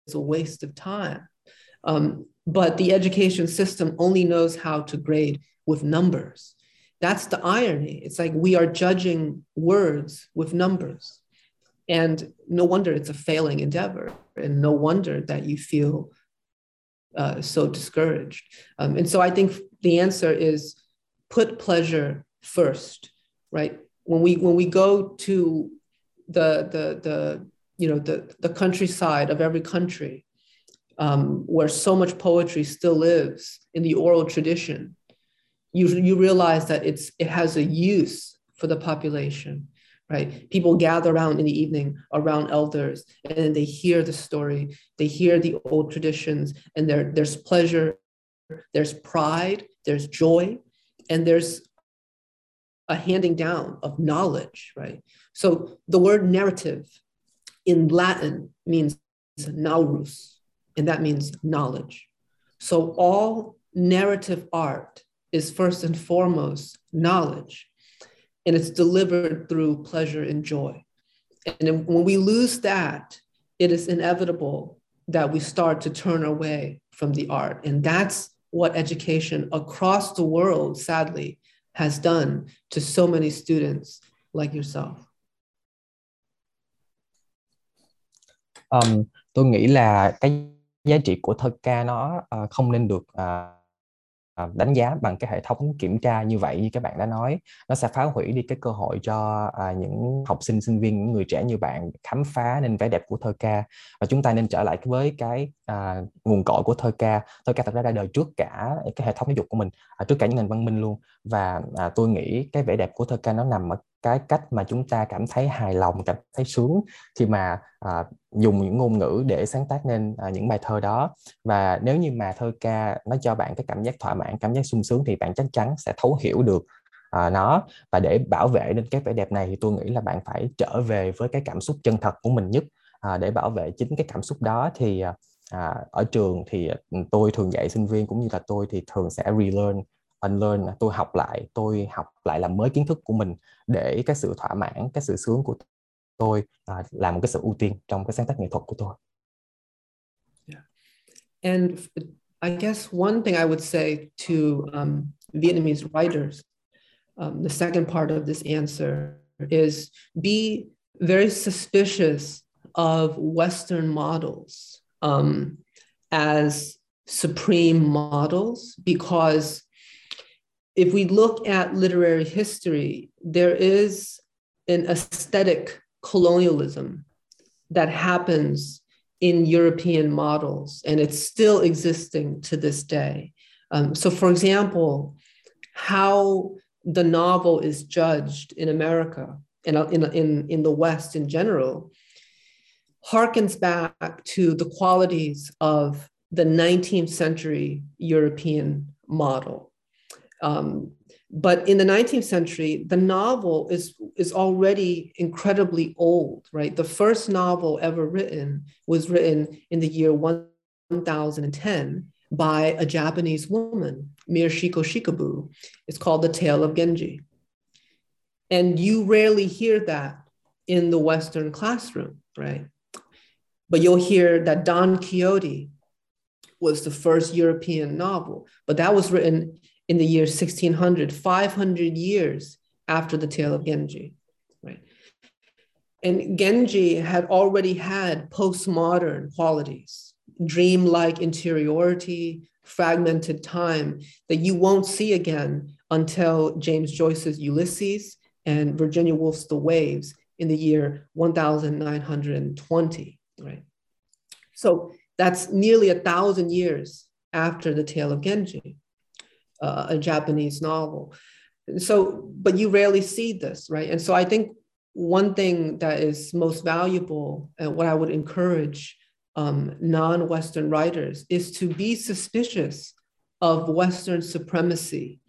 B: is a waste of time. Um, but the education system only knows how to grade with numbers. That's the irony. It's like we are judging words with numbers. And no wonder it's a failing endeavor. And no wonder that you feel uh, so discouraged. Um, and so I think the answer is put pleasure first, right? When we when we go to the the the you know the the countryside of every country, um, where so much poetry still lives in the oral tradition, you you realize that it's it has a use for the population right? People gather around in the evening around elders and they hear the story, they hear the old traditions, and there, there's pleasure, there's pride, there's joy, and there's a handing down of knowledge, right? So the word narrative in Latin means gnarus, and that means knowledge. So all narrative art is first and foremost knowledge and it's delivered through pleasure and joy. And when we lose that, it is inevitable that we start to turn away from the art. And that's what education across the world, sadly, has done to so many students like yourself.
C: Um, tôi nghĩ là cái giá trị của thơ ca nó uh, không nên được uh, đánh giá bằng cái hệ thống kiểm tra như vậy như các bạn đã nói. Nó sẽ phá hủy đi cái cơ hội cho uh, những học sinh sinh viên những người trẻ như bạn khám phá nên vẻ đẹp của thơ ca. Và chúng ta nên trở lại với cái uh, nguồn cội của thơ ca. Thơ ca thật ra ra đời trước cả cái hệ thống giáo dục của mình uh, trước cả những nền văn minh luôn. Và uh, tôi nghĩ cái vẻ đẹp của thơ ca nó nằm ở cái cách mà chúng ta cảm thấy hài lòng cảm thấy sướng khi mà à, dùng những ngôn ngữ để sáng tác nên à, những bài thơ đó. Và nếu như mà thơ ca nó cho bạn cái cảm giác thỏa mãn cảm giác sung sướng thì bạn chắc chắn sẽ thấu hiểu được à, nó. Và để bảo vệ nên cái vẻ đẹp này thì tôi nghĩ là bạn phải trở về với cái cảm xúc chân thật của mình nhất. À, để bảo vệ chính cái cảm xúc đó thì à, à ở trường thì ừ, tôi thường dạy sinh viên cũng như là tôi thì thường sẽ relearn unlearn tôi học lại tôi học lại làm mới kiến thức của mình để cái sự thỏa mãn cái sự sướng của tôi à, là một cái sự ưu tiên trong cái sáng tác nghệ thuật của tôi.
B: Yeah. And I guess one thing I would say to um, Vietnamese writers, um, the second part of this answer is be very suspicious of Western models um, as supreme models because if we look at literary history, there is an aesthetic colonialism that happens in European models, and it's still existing to this day. Um, so, for example, how the novel is judged in America and in, in, in the West in general harkens back to the qualities of the 19th century European model. Um, but in the 19th century, the novel is, is already incredibly old, right? The first novel ever written was written in the year 1010 by a Japanese woman, Murasaki Shikibu. It's called The Tale of Genji. And you rarely hear that in the Western classroom, right? But you'll hear that Don Quixote was the first European novel, but that was written in the year 1600, 500 years after the tale of Genji, right? And Genji had already had postmodern qualities, dreamlike interiority, fragmented time that you won't see again until James Joyce's Ulysses and Virginia Woolf's The Waves in the year 1920, right? So that's nearly a thousand years after the tale of Genji, uh, a Japanese novel. So, but you rarely see this, right? And so I think one thing that is most valuable and what I would encourage um, non-Western writers is to be suspicious of Western supremacy.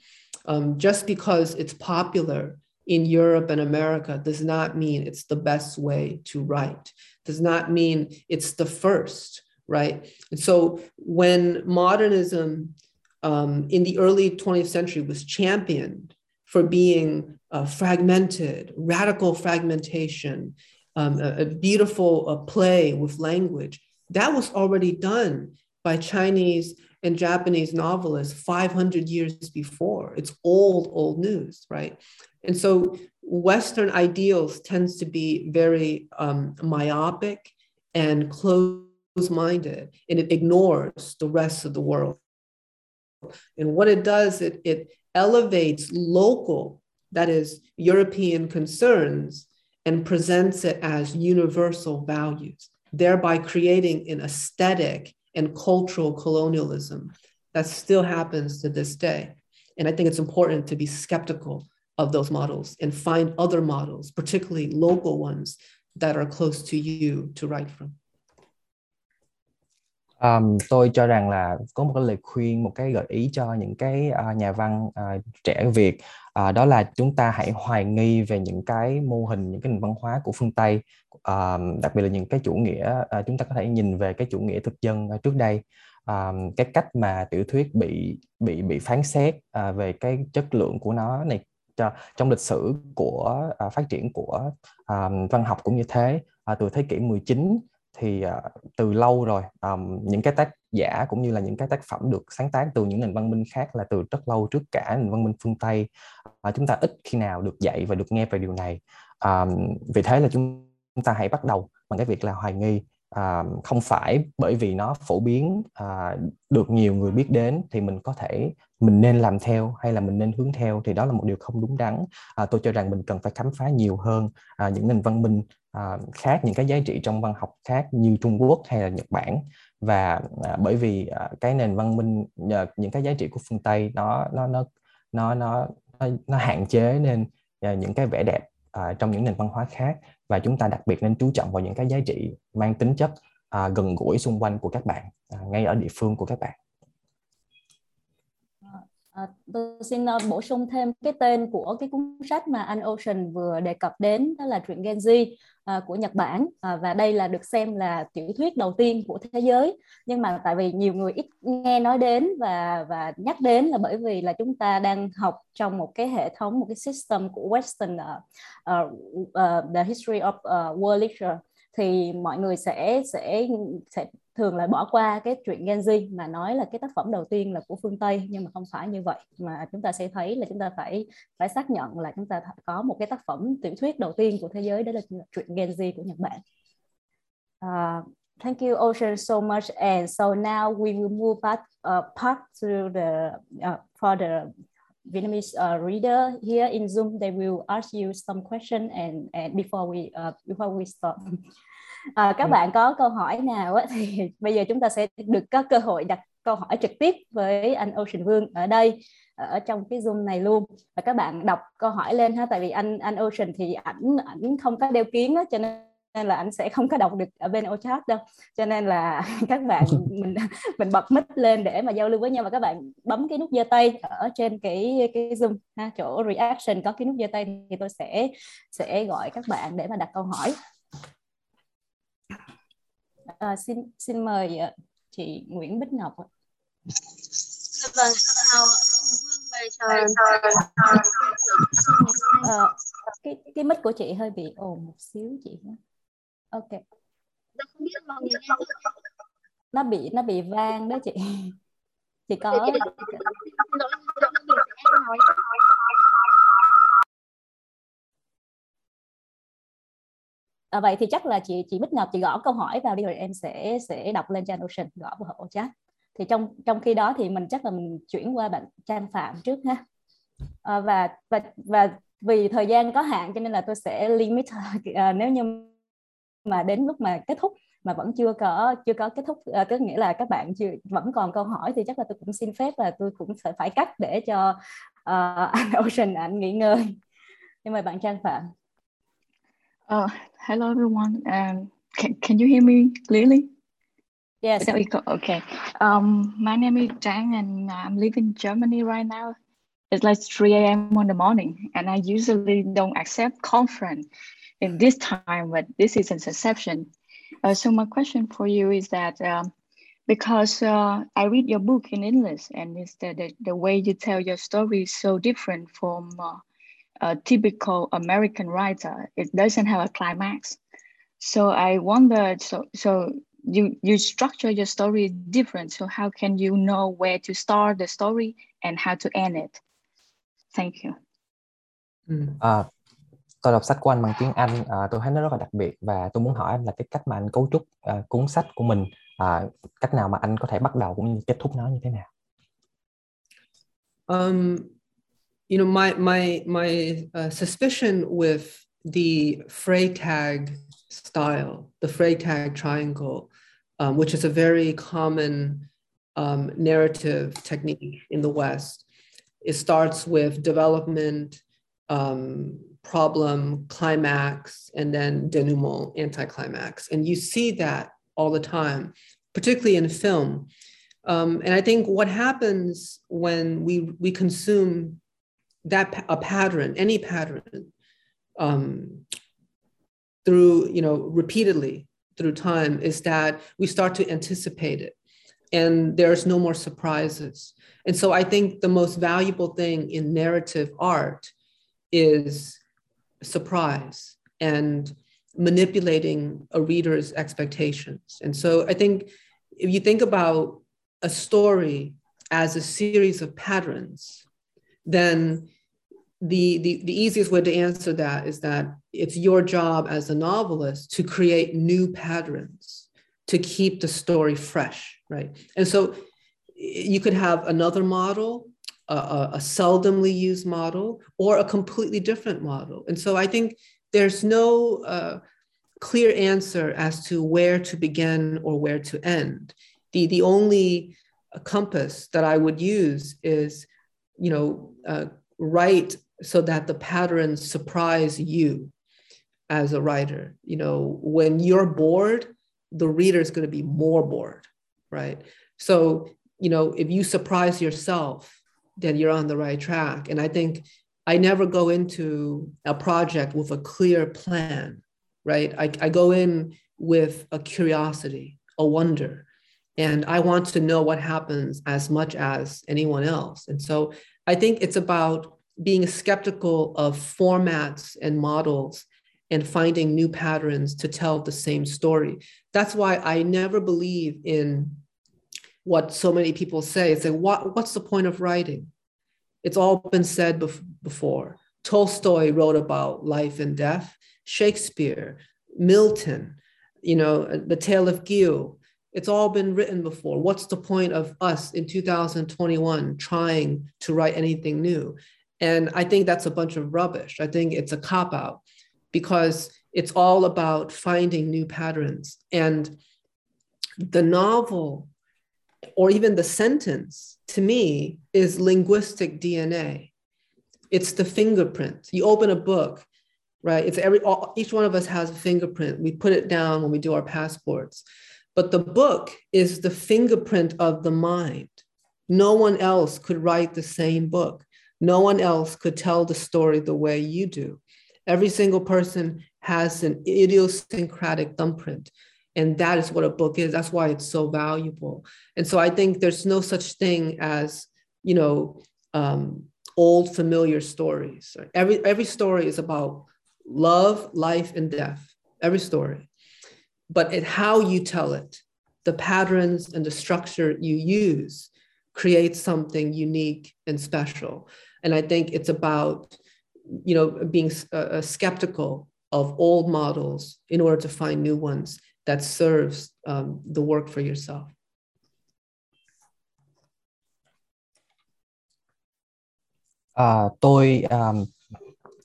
B: Um, just because it's popular in Europe and America does not mean it's the best way to write, does not mean it's the first, right? And so when modernism um, in the early 20th century was championed for being uh, fragmented, radical fragmentation, um, a, a, beautiful play with language, that was already done by Chinese and Japanese novelists 500 years before. It's old, old news, right? And so Western ideals tends to be very um, myopic and close-minded, and it ignores the rest of the world. And what it does, it, it elevates local, that is, European concerns, and presents it as universal values, thereby creating an aesthetic and cultural colonialism that still happens to this day. And I think it's important to be skeptical of those models and find other models, particularly local ones that are close to you to write from.
C: Um, tôi cho rằng là có một cái lời khuyên, một cái gợi ý cho những cái uh, nhà văn uh, trẻ Việt uh, đó là chúng ta hãy hoài nghi về những cái mô hình, những cái nền văn hóa của phương Tây, uh, đặc biệt là những cái chủ nghĩa uh, chúng ta có thể nhìn về cái chủ nghĩa thực dân uh, trước đây, uh, cái cách mà tiểu thuyết bị bị bị phán xét uh, về cái chất lượng của nó này trong lịch sử của uh, phát triển của uh, văn học cũng như thế. Uh, từ thế kỷ 19 thì uh, từ lâu rồi um, những cái tác giả cũng như là những cái tác phẩm được sáng tác từ những nền văn minh khác là từ rất lâu trước cả nền văn minh phương Tây. Uh, chúng ta ít khi nào được dạy và được nghe về điều này. Um, vì thế là chúng ta hãy bắt đầu bằng cái việc là hoài nghi. À, không phải bởi vì nó phổ biến à, được nhiều người biết đến thì mình có thể mình nên làm theo hay là mình nên hướng theo thì đó là một điều không đúng đắn. À, tôi cho rằng mình cần phải khám phá nhiều hơn à, những nền văn minh À, khác những cái giá trị trong văn học khác như Trung Quốc hay là Nhật Bản. Và à, bởi vì à, cái nền văn minh nhờ những cái giá trị của phương Tây nó nó nó nó nó nó hạn chế nên à, những cái vẻ đẹp à, trong những nền văn hóa khác. Và chúng ta đặc biệt nên chú trọng vào những cái giá trị mang tính chất à, gần gũi xung quanh của các bạn à, ngay ở địa phương của các bạn.
A: À, tôi xin uh, bổ sung thêm cái tên của cái cuốn sách mà anh Ocean vừa đề cập đến đó là truyện Genji uh, ờ, của Nhật Bản. Uh, và đây là được xem là tiểu thuyết đầu tiên của thế giới. Nhưng mà tại vì nhiều người ít nghe nói đến và và nhắc đến là bởi vì là chúng ta đang học trong một cái hệ thống một cái system của Western uh, uh, uh, the history of uh, world literature. Thì mọi người sẽ sẽ sẽ thường là bỏ qua cái chuyện Genji mà nói là cái tác phẩm đầu tiên là của phương Tây nhưng mà không phải như vậy mà chúng ta sẽ thấy là chúng ta phải phải xác nhận là chúng ta có một cái tác phẩm tiểu thuyết đầu tiên của thế giới đó là chuyện Genji của Nhật Bản. Uh, thank you Ocean so much and so now we will move back uh, part to the uh, for the Vietnamese uh, reader here in Zoom, they will ask you some question and, and before we uh, before we start. À, các ừ. bạn có câu hỏi nào á, [LAUGHS] thì bây giờ chúng ta sẽ được có cơ hội đặt câu hỏi trực tiếp với anh Ocean Vương ở đây ở trong cái zoom này luôn. Và các bạn đọc câu hỏi lên ha tại vì anh anh Ocean thì ảnh ảnh không có đeo kiến á cho nên nên là anh sẽ không có đọc được ở bên chat đâu. Cho nên là [LAUGHS] các bạn [LAUGHS] mình mình bật mic lên để mà giao lưu với nhau và các bạn bấm cái nút giơ tay ở trên cái cái zoom ha chỗ reaction có cái nút giơ tay thì tôi sẽ sẽ gọi các bạn để mà đặt câu hỏi à, xin xin mời ờ, chị Nguyễn Bích Ngọc vâng uh, cái cái mic của chị hơi bị ồn một xíu chị nhé ok nó bị nó bị vang đó chị chị có à, vậy thì chắc là chị chị Bích Ngọc chị gõ câu hỏi vào đi rồi em sẽ sẽ đọc lên trên Ocean gõ vào hộ chat. Thì trong trong khi đó thì mình chắc là mình chuyển qua bạn Trang Phạm trước ha. À, và và và vì thời gian có hạn cho nên là tôi sẽ limit [LAUGHS] à, nếu như mà đến lúc mà kết thúc mà vẫn chưa có chưa có kết thúc à, tức nghĩa là các bạn chưa vẫn còn câu hỏi thì chắc là tôi cũng xin phép là tôi cũng sẽ phải cắt để cho uh, anh Ocean anh nghỉ ngơi. Nhưng mời bạn Trang Phạm.
D: Uh, hello everyone. Um, can, can you hear me clearly?
A: Yes.
D: Okay. Um, my name is Trang and I'm living in Germany right now. It's like 3 a.m. in the morning and I usually don't accept conference in this time, but this is an exception. Uh, so my question for you is that um, because uh, I read your book in English and it's the, the, the, way you tell your story is so different from uh, a typical American writer. It doesn't have a climax. So I wonder, so, so you, you structure your story different. So how can you know where to start the story and how to end it? Thank you.
C: À, tôi đọc sách của anh bằng tiếng Anh, à, tôi thấy nó rất là đặc biệt và tôi muốn hỏi anh là cái cách mà anh cấu trúc à, cuốn sách của mình, à, cách nào mà anh có thể bắt đầu cũng như kết thúc nó như thế nào?
B: Um, you know, my my my uh, suspicion with the Freytag style, the Freytag triangle, um, which is a very common um, narrative technique in the West. It starts with development, um, problem, climax, and then denouement, anticlimax. And you see that all the time, particularly in film. Um, and I think what happens when we, we consume that a pattern, any pattern, um, through you know repeatedly through time, is that we start to anticipate it, and there's no more surprises. And so I think the most valuable thing in narrative art is surprise and manipulating a reader's expectations. And so I think if you think about a story as a series of patterns, then the, the, the easiest way to answer that is that it's your job as a novelist to create new patterns to keep the story fresh, right? And so you could have another model, a, a seldomly used model, or a completely different model. And so I think there's no uh, clear answer as to where to begin or where to end. The, the only compass that I would use is, you know, uh, write so that the patterns surprise you as a writer. You know, when you're bored, the reader is going to be more bored, right? So, you know, if you surprise yourself, then you're on the right track. And I think I never go into a project with a clear plan, right? I, I go in with a curiosity, a wonder, and I want to know what happens as much as anyone else. And so I think it's about being skeptical of formats and models and finding new patterns to tell the same story. That's why I never believe in what so many people say. It's like, what, what's the point of writing? It's all been said bef- before. Tolstoy wrote about life and death, Shakespeare, Milton, you know, The Tale of Gil. It's all been written before. What's the point of us in 2021 trying to write anything new? And I think that's a bunch of rubbish. I think it's a cop out because it's all about finding new patterns. And the novel, or even the sentence, to me, is linguistic DNA. It's the fingerprint. You open a book, right? It's every all, each one of us has a fingerprint. We put it down when we do our passports. But the book is the fingerprint of the mind. No one else could write the same book. No one else could tell the story the way you do. Every single person has an idiosyncratic thumbprint. and that is what a book is that's why it's so valuable and so i think there's no such thing as you know um, old familiar stories every every story is about love life and death every story but it how you tell it the patterns and the structure you use creates something unique and special and i think it's about you know being uh, uh skeptical of old models in order to find new ones that serves um, the work for yourself.
C: À, tôi um,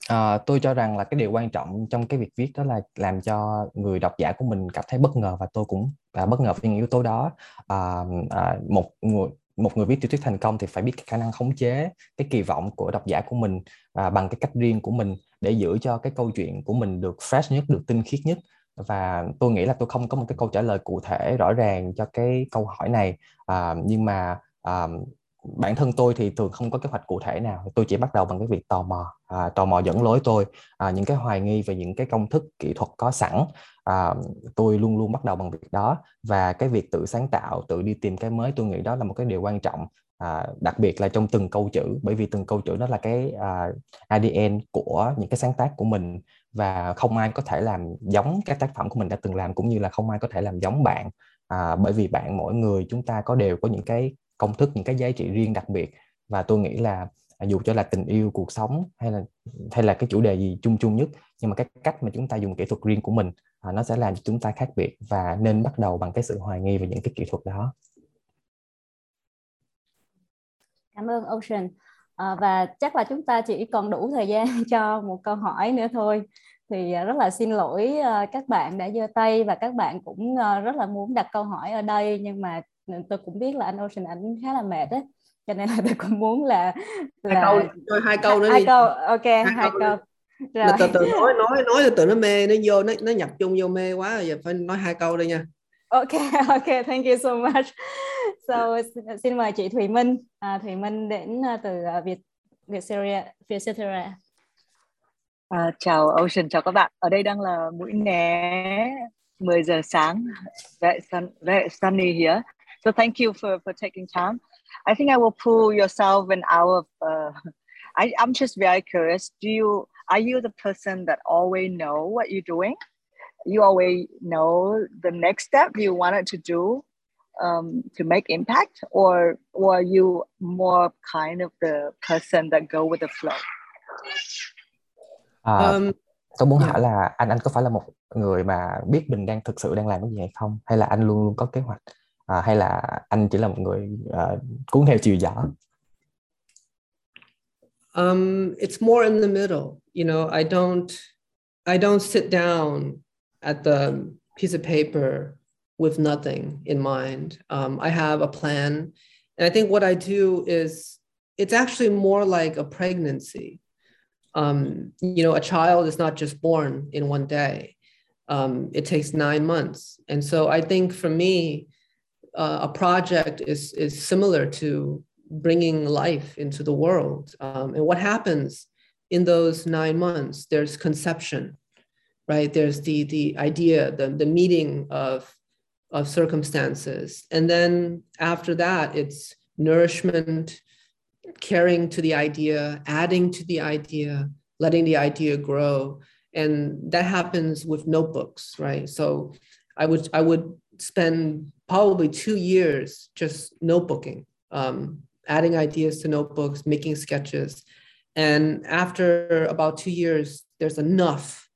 C: à, tôi cho rằng là cái điều quan trọng trong cái việc viết đó là làm cho người độc giả của mình cảm thấy bất ngờ và tôi cũng à, bất ngờ với những yếu tố đó à, à, một người một người viết tiểu thuyết thành công thì phải biết cái khả năng khống chế cái kỳ vọng của độc giả của mình à, bằng cái cách riêng của mình để giữ cho cái câu chuyện của mình được fresh nhất được tinh khiết nhất. Và tôi nghĩ là tôi không có một cái câu trả lời cụ thể rõ ràng cho cái câu hỏi này. À, nhưng mà à, bản thân tôi thì thường không có kế hoạch cụ thể nào. Tôi chỉ bắt đầu bằng cái việc tò mò à, tò mò dẫn lối tôi à, những cái hoài nghi về những cái công thức kỹ thuật có sẵn à, tôi luôn luôn bắt đầu bằng việc đó. Và cái việc tự sáng tạo tự đi tìm cái mới tôi nghĩ đó là một cái điều quan trọng à, đặc biệt là trong từng câu chữ. Bởi vì từng câu chữ đó là cái à, ADN của những cái sáng tác của mình. Và không ai có thể làm giống các tác phẩm của mình đã từng làm cũng như là không ai có thể làm giống bạn. À, bởi vì bạn mỗi người chúng ta có đều có những cái công thức những cái giá trị riêng đặc biệt. Và tôi nghĩ là à, dù cho là tình yêu cuộc sống hay là hay là cái chủ đề gì chung chung nhất nhưng mà cái cách mà chúng ta dùng kỹ thuật riêng của mình à, nó sẽ làm cho chúng ta khác biệt và nên bắt đầu bằng cái sự hoài nghi về những cái kỹ thuật đó.
A: Cảm ơn Ocean. À, và chắc là chúng ta chỉ còn đủ thời gian [LAUGHS] cho một câu hỏi nữa thôi. Thì à, rất là xin lỗi à, các bạn đã giơ tay và các bạn cũng rất là muốn đặt câu hỏi ở đây nhưng mà tôi cũng biết là anh Ocean ảnh khá là mệt đấy cho nên là tôi cũng muốn là,
B: là... hai câu thôi hai câu nữa
A: hai
B: đi.
A: câu ok hai, hai câu, câu.
B: Rồi. từ từ nói nói nói từ từ nó mê nó vô nó nó nhập chung vô mê quá giờ phải nói hai câu đây nha.
A: Ok [LAUGHS] ok thank you so much. So xin mời chị Thùy Minh. À, Thùy Minh đến uh, từ uh, Việt Vietcetera Vietcetera.
E: À, chào Ocean chào các bạn. Ở đây đang là mũi né 10 giờ sáng. Sun, very sunny here so thank you for for taking time. I think I will pull yourself an hour of uh, [LAUGHS] I, I'm just very curious. Do you are you the person that always know what you're doing? You always know the next step you wanted to do um, to make impact? Or or you more kind of the person that go with the flow?
C: À, um, tôi muốn hỏi là anh anh có phải là một người mà biết mình đang thực sự đang làm cái gì hay không? Hay là anh luôn luôn có kế hoạch à, hay là anh chỉ là một người uh, cuốn theo chiều
B: um, it's more in the middle you know I don't I don't sit down at the piece of paper with nothing in mind. Um, I have a plan. And I think what I do is it's actually more like a pregnancy. Um, you know, a child is not just born in one day, um, it takes nine months. And so I think for me, uh, a project is, is similar to bringing life into the world. Um, and what happens in those nine months? There's conception, right? There's the the idea, the the meeting of of circumstances, and then after that, it's nourishment, caring to the idea, adding to the idea, letting the idea grow, and that happens with notebooks, right? So, I would I would spend probably two years just notebooking, um, adding ideas to notebooks, making sketches, and after about two years, there's enough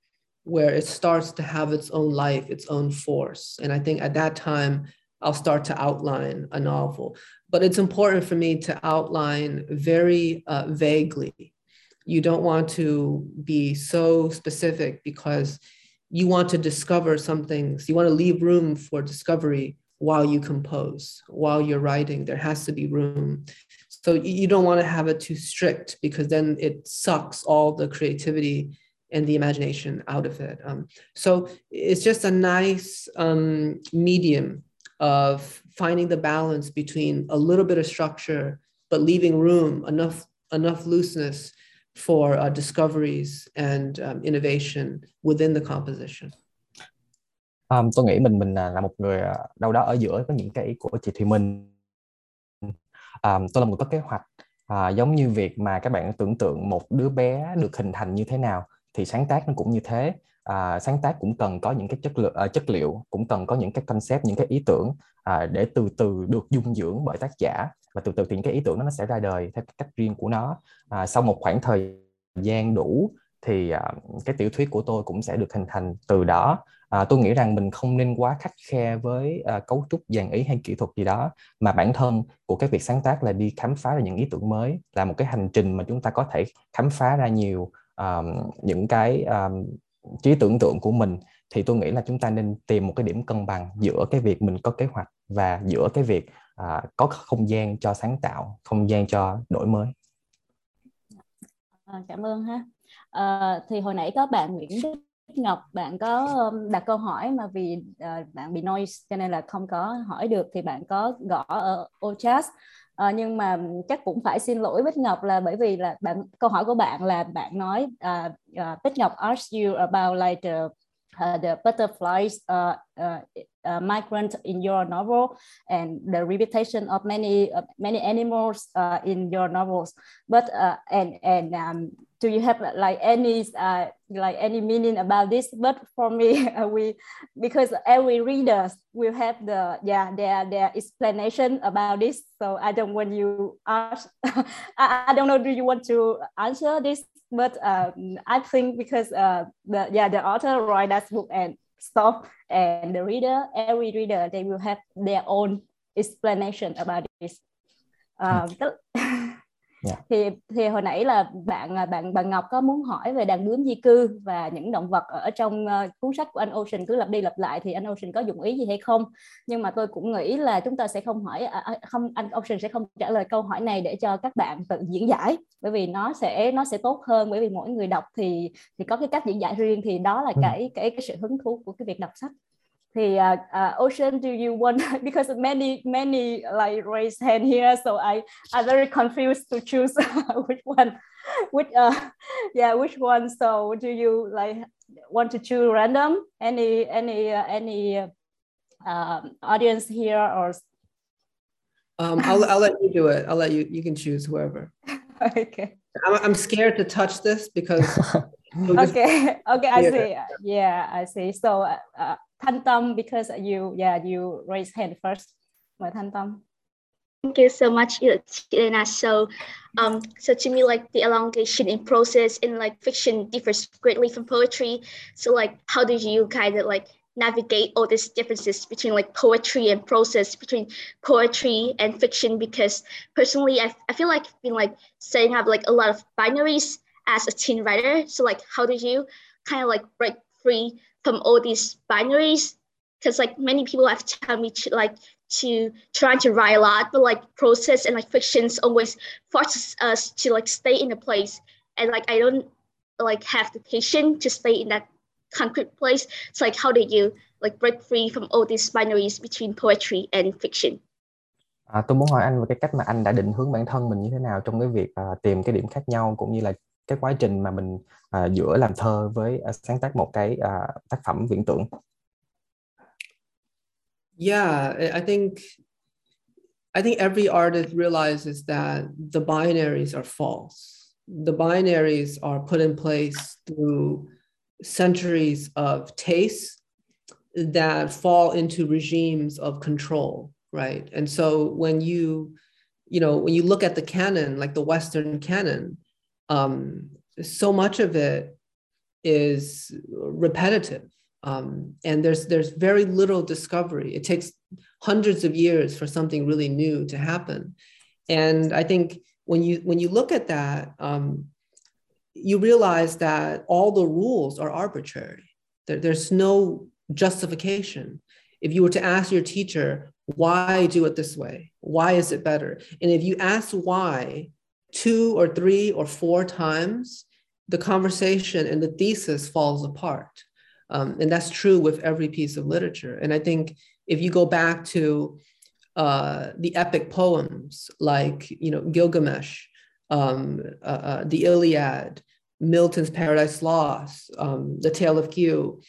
B: where it starts to have its own life, its own force. And I think at that time, I'll start to outline a novel. But it's important for me to outline very uh, vaguely. You don't want to be so specific because you want to discover some things. You want to leave room for discovery while you compose, while you're writing. There has to be room. So you don't want to have it too strict because then it sucks all the creativity and the imagination out of it. Um, so it's just a nice um, medium of finding the balance between a little bit of structure, but leaving room enough enough looseness for uh, discoveries and um, innovation within the composition.
C: Um, tôi nghĩ mình mình à, là, một người à, đâu đó ở giữa có những cái ý của chị Thùy Minh. Um, tôi là một có kế hoạch à, giống như việc mà các bạn tưởng tượng một đứa bé được hình thành như thế nào thì sáng tác nó cũng như thế. À, sáng tác cũng cần có những cái chất lượng uh, à, chất liệu cũng cần có những cái concept những cái ý tưởng à, để từ từ được dung dưỡng bởi tác giả và từ từ thì những cái ý tưởng đó nó sẽ ra đời theo cách riêng của nó. À, sau một khoảng thời gian đủ thì à, cái tiểu thuyết của tôi cũng sẽ được hình thành từ đó à, tôi nghĩ rằng mình không nên quá khắc khe với à, cấu trúc dàn ý hay kỹ thuật gì đó mà bản thân của cái việc sáng tác là đi khám phá ra những ý tưởng mới là một cái hành trình mà chúng ta có thể khám phá ra nhiều um, những cái um, trí tưởng tượng của mình. Thì tôi nghĩ là chúng ta nên tìm một cái điểm cân bằng giữa cái việc mình có kế hoạch và giữa cái việc à, có không gian cho sáng tạo không gian cho đổi mới.
A: À, cảm ơn ha. À, thì hồi nãy có bạn Nguyễn Đức Ngọc bạn có đặt câu hỏi mà vì uh, bạn bị noise cho nên là không có hỏi được thì bạn có gõ ở ô chat. Uh, nhưng mà chắc cũng phải xin lỗi Bích Ngọc là bởi vì là bạn câu hỏi của bạn là bạn nói uh, uh, Bích Ngọc asked you about like the, uh, the butterflies uh, uh, uh, migrant in your novel and the reputation of many uh, many animals uh, in your novels. But uh, and and um, do you have like any uh, like any meaning about this? But for me uh, [LAUGHS] we because every reader will have the yeah their their explanation about this. So i don't want you ask [LAUGHS] I, I don't know do you want to answer this? But um, i think because uh, the yeah the author write that book and stuff and the reader every reader they will have their own explanation about this. Um, [LAUGHS] yeah. Dạ. thì thì hồi nãy là bạn à, bạn bạn Ngọc có muốn hỏi về đàn bướm di cư và những động vật ở trong uh, cuốn sách của anh Ocean cứ lặp đi lặp lại thì anh Ocean có dụng ý gì hay không nhưng mà tôi cũng nghĩ là chúng ta sẽ không hỏi uh, không anh Ocean sẽ không trả lời câu hỏi này để cho các bạn tự diễn giải bởi vì nó sẽ nó sẽ tốt hơn bởi vì mỗi người đọc thì thì có cái cách diễn giải riêng thì đó là ừ. cái cái cái sự hứng thú của cái việc đọc sách thì uh, uh, Ocean, do you want [LAUGHS] because many many like raise hand here, so I I'm very confused to choose [LAUGHS] which one, which uh yeah which one. So do you like want to choose random any any uh, any uh, audience here or?
B: Um, I'll I'll let you do it. I'll let you you can choose whoever. [LAUGHS]
A: okay.
B: I'm, I'm scared to touch this because.
A: okay. Okay. I see. Yeah, I see. So. Uh, Thanh because you yeah you raise hand first. Mời Thanh.
F: Thank you so much, Elena. So, um, so to me, like the elongation in process in like fiction differs greatly from poetry. So, like, how do you kind of like navigate all these differences between like poetry and process, between poetry and fiction? Because personally, I, I feel like I've been like setting up like a lot of binaries as a teen writer. So, like, how do you kind of like break free from all these binaries? Because like many people have told me to like to try to write a lot but like process and like fictions always forces us to like stay in a place. And like i don't like have the patience to stay in that concrete place. It's like how did you like break free from all these binaries between poetry and fiction?
C: À, tôi muốn hỏi anh về cái cách mà anh đã định hướng bản thân mình như thế nào trong cái việc uh, tìm cái điểm khác nhau cũng như là cái quá trình mà mình uh, giữa làm thơ với uh, sáng tác một cái uh, tác phẩm viễn tưởng?
B: Yeah i think i think every artist realizes that the binaries are false. The binaries are put in place through centuries of tastes that fall into regimes of control right? And so when you you know when you look at the canon like the western canon um, so much of it is repetitive. Um, and there's there's very little discovery. It takes hundreds of years for something really new to happen. And i think when you when you look at that um, you realize that all the rules are arbitrary. There, there's no justification. If you were to ask your teacher why do it this way? Why is it better? And if you ask why two or three or four times, the conversation and the thesis falls apart. Um, and that's true with every piece of literature. And I think if you go back to uh, the epic poems like you know Gilgamesh, um, uh, uh, the Iliad, Milton's Paradise Lost, um, the Tale of Kieu,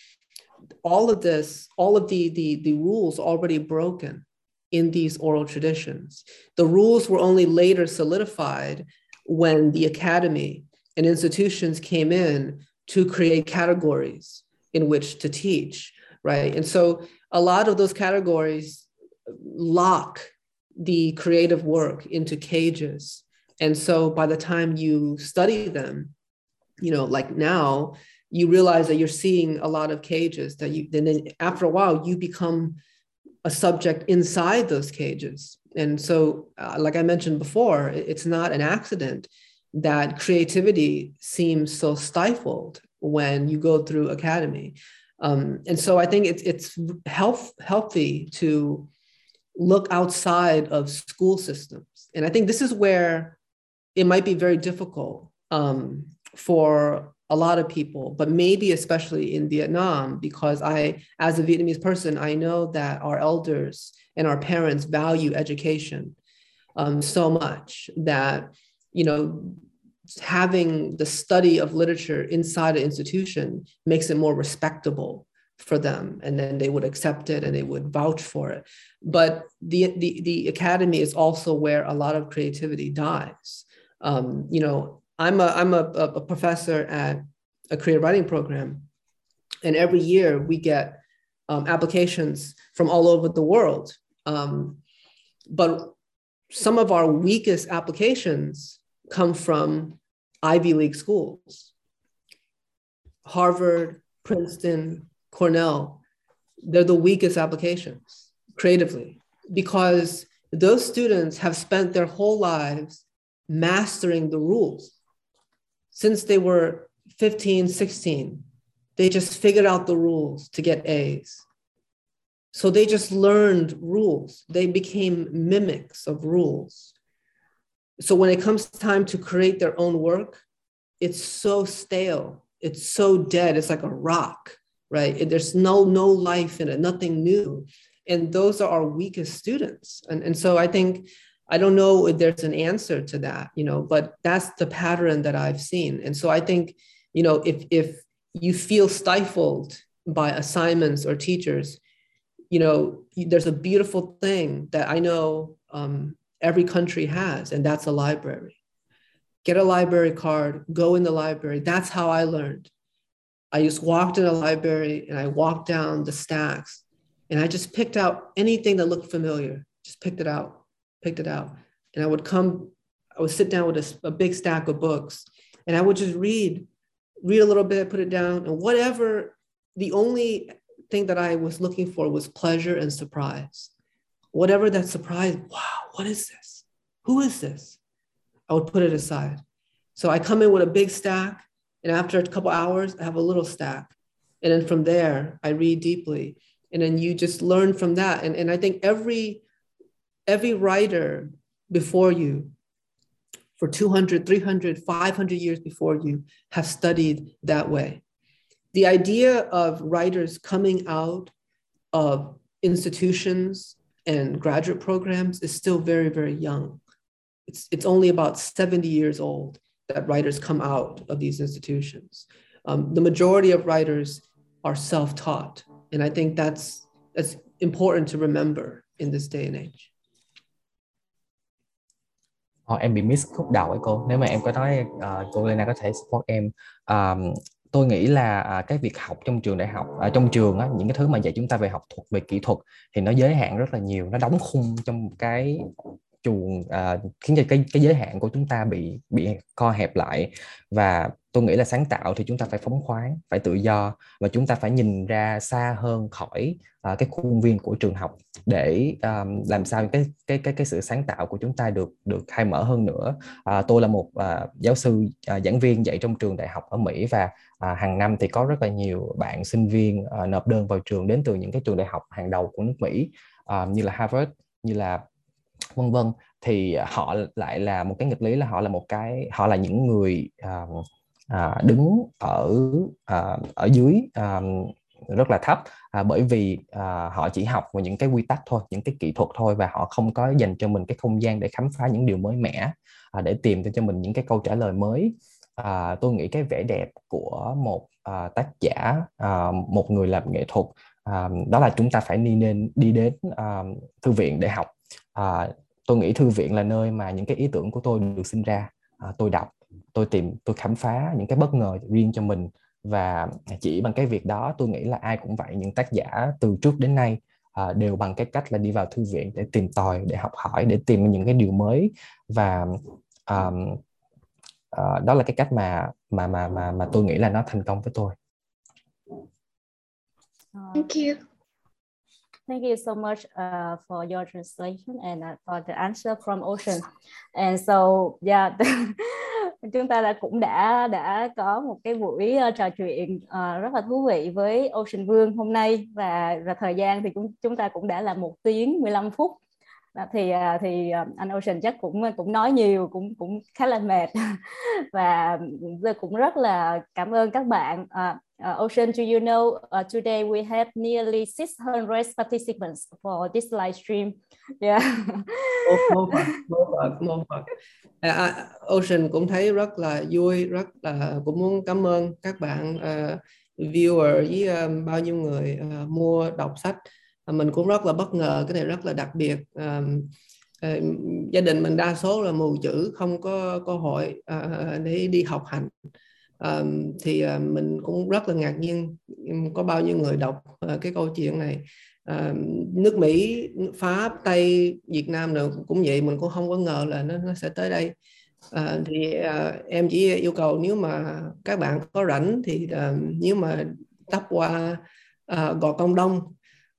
B: all of this, all of the, the, the rules already broken in these oral traditions. The rules were only later solidified when the academy and institutions came in to create categories in which to teach, right? And so a lot of those categories lock the creative work into cages. And so by the time you study them, you know, like now, you realize that you're seeing a lot of cages that you then after a while you become a subject inside those cages. And so, uh, like I mentioned before, it's not an accident that creativity seems so stifled when you go through academy. Um, and so I think it's it's health, healthy to look outside of school systems. And I think this is where it might be very difficult um, for a lot of people, but maybe especially in Vietnam, because I, as a Vietnamese person, I know that our elders and our parents value education um, so much that, you know, having the study of literature inside an institution makes it more respectable for them and then they would accept it and they would vouch for it. But the the, the academy is also where a lot of creativity dies. Um, you know i'm a i'm a, a professor at a creative writing program. And every year we get um, applications from all over the world. Um, but some of our weakest applications come from ivy league schools. Harvard princeton Cornell, they're the weakest applications creatively because those students have spent their whole lives mastering the rules. Since they were 15, 16, they just figured out the rules to get A's. So they just learned rules. They became mimics of rules. So when it comes time to create their own work, it's so stale. It's so dead. It's like a rock right? There's no no life in it, nothing new. And those are our weakest students. And, and so I think I don't know if there's an answer to that, you know, but that's the pattern that I've seen. And so I think, you know, if if you feel stifled by assignments or teachers, you know, there's a beautiful thing that I know um, every country has, and that's a library. Get a library card, go in the library. That's how I learned. I just walked in a library and I walked down the stacks and I just picked out anything that looked familiar, just picked it out, picked it out. And I would come, I would sit down with a, a big stack of books and I would just read, read a little bit, put it down, and whatever, the only thing that I was looking for was pleasure and surprise. Whatever that surprise, wow, what is this? Who is this? I would put it aside. So I come in with a big stack and after a couple hours, I have a little stack. And then from there, I read deeply. And then you just learn from that. And, and I think every every writer before you for 200, 300, 500 years before you have studied that way. The idea of writers coming out of institutions and graduate programs is still very, very young. It's, it's only about 70 years old that writers come out of these institutions. Um, the majority of writers are self-taught, and I think that's that's important to remember in this day and age.
C: Oh, em bị miss khúc đầu ấy cô. Nếu mà em có nói uh, cô Lena có thể support em. Um, tôi nghĩ là uh, cái việc học trong trường đại học, uh, trong trường á, những cái thứ mà dạy chúng ta về học thuật, về kỹ thuật thì nó giới hạn rất là nhiều. Nó đóng khung trong cái chuồng à, khiến cho cái cái giới hạn của chúng ta bị bị co hẹp lại. Và tôi nghĩ là sáng tạo thì chúng ta phải phóng khoáng phải tự do và chúng ta phải nhìn ra xa hơn khỏi à, cái khuôn viên của trường học để à, làm sao cái cái cái cái sự sáng tạo của chúng ta được được khai mở hơn nữa. À, tôi là một à, giáo sư à, giảng viên dạy trong trường đại học ở Mỹ và à, hàng năm thì có rất là nhiều bạn sinh viên à, nộp đơn vào trường đến từ những cái trường đại học hàng đầu của nước Mỹ à, như là Harvard như là vân vân thì họ lại là một cái nghịch lý là họ là một cái họ là những người uh, uh, đứng ở uh, ở dưới uh, rất là thấp à, bởi vì à, họ chỉ học vào những cái quy tắc thôi những cái kỹ thuật thôi và họ không có dành cho mình cái không gian để khám phá những điều mới mẻ à, để tìm cho mình những cái câu trả lời mới. À, tôi nghĩ cái vẻ đẹp của một à, tác giả à, một người làm nghệ thuật à, đó là chúng ta phải đi nên đi đến à, thư viện để học à, tôi nghĩ thư viện là nơi mà những cái ý tưởng của tôi được sinh ra à, tôi đọc tôi tìm tôi khám phá những cái bất ngờ riêng cho mình và chỉ bằng cái việc đó tôi nghĩ là ai cũng vậy những tác giả từ trước đến nay à, đều bằng cái cách là đi vào thư viện để tìm tòi để học hỏi để tìm những cái điều mới và um, uh, đó là cái cách mà mà mà mà mà tôi nghĩ là nó thành công với tôi.
F: Thank you.
A: Thank you so much uh, for your translation and uh, for the answer from Ocean. And so, yeah, [LAUGHS] chúng ta đã cũng đã đã có một cái buổi uh, trò chuyện uh, rất là thú vị với Ocean Vương hôm nay. Và và thời gian thì cũng chúng ta cũng đã là một tiếng 15 phút. Thì uh, thì uh, anh Ocean chắc cũng cũng nói nhiều cũng cũng khá là mệt. [LAUGHS] Và tôi cũng rất là cảm ơn các bạn uh, uh, Ocean do you know uh, today we have nearly 600 participants for this live stream. [LAUGHS] Yeah.
B: Mô Phật mô Phật mô Phật à, Ocean cũng thấy rất là vui rất là cũng muốn cảm ơn các bạn uh, viewer với uh, bao nhiêu người uh, mua đọc sách. À, mình cũng rất là bất ngờ cái này rất là đặc biệt. Um, uh, gia đình mình đa số là mù chữ không có cơ hội uh, để đi học hành um, thì uh, mình cũng rất là ngạc nhiên có bao nhiêu người đọc uh, cái câu chuyện này. Uh, nước Mỹ Pháp Tây Việt Nam nữa cũng vậy mình cũng không có ngờ là nó, nó sẽ tới đây. Uh, thì uh, em chỉ yêu cầu nếu mà các bạn có rảnh thì uh, nếu mà tấp qua uh, gò công đông.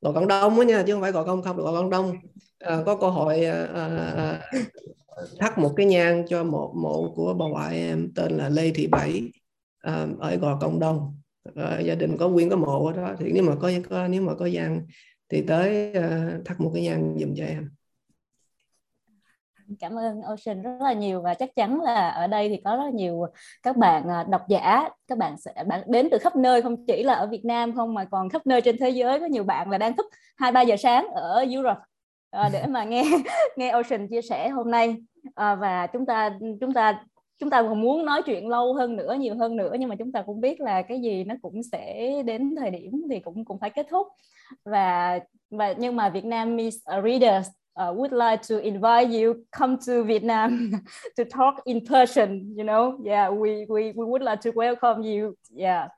B: Gò công đông đó nha chứ không phải gò công không gò công đông. À, có cơ hội à, à, thắt một cái nhang cho một mộ của bà ngoại em tên là Lê Thị Bảy. Ờ, ở gò công đông ờ, gia đình có quyền có mộ ở đó. Thì nếu mà có, có nếu mà có gian thì tới ờ, uh, thắt một cái gian dùm cho em.
A: Cảm ơn Ocean rất là nhiều và chắc chắn là ở đây thì có rất là nhiều các bạn độc giả. Các bạn sẽ bạn đến từ khắp nơi không chỉ là ở Việt Nam không mà còn khắp nơi trên thế giới. Có nhiều bạn là đang thức hai ba giờ sáng ở Europe. À, để mà nghe [LAUGHS] nghe Ocean chia sẻ hôm nay. À, và chúng ta chúng ta chúng ta còn muốn nói chuyện lâu hơn nữa nhiều hơn nữa nhưng mà chúng ta cũng biết là cái gì nó cũng sẽ đến thời điểm thì cũng cũng phải kết thúc và và nhưng mà Việt Nam Miss Readers uh, would like to invite you come to Vietnam [LAUGHS] to talk in person. You know, yeah, we we, we would like to welcome you. Yeah,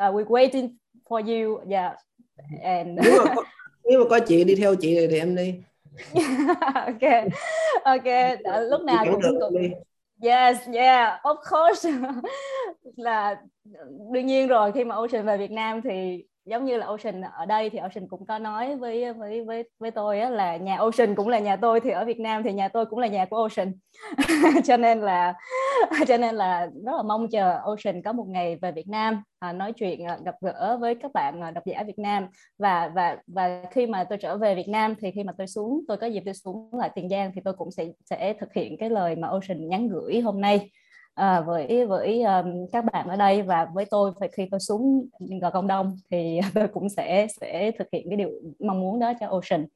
A: uh, we're waiting for you. Yeah, and
B: nếu mà có, nếu mà có chị đi theo chị thì em đi. [LAUGHS]
A: ok, ok. Lúc nào cũng, cũng đi. Yes, yeah, of course. [LAUGHS] là đương nhiên rồi khi mà Ocean về Việt Nam thì giống như là Ocean ở đây thì Ocean cũng có nói với với với với tôi á, là nhà Ocean cũng là nhà tôi thì ở Việt Nam thì nhà tôi cũng là nhà của Ocean. [LAUGHS] Cho nên là cho nên là rất là mong chờ Ocean có một ngày về Việt Nam à, nói chuyện à, gặp gỡ với các bạn à, độc giả Việt Nam. Và và và khi mà tôi trở về Việt Nam thì khi mà tôi xuống tôi có dịp tôi xuống lại Tiền Giang thì tôi cũng sẽ sẽ thực hiện cái lời mà Ocean nhắn gửi hôm nay à, với với um, các bạn ở đây và với tôi phải khi tôi xuống gò công đông thì [LAUGHS] tôi cũng sẽ sẽ thực hiện cái điều mong muốn đó cho Ocean.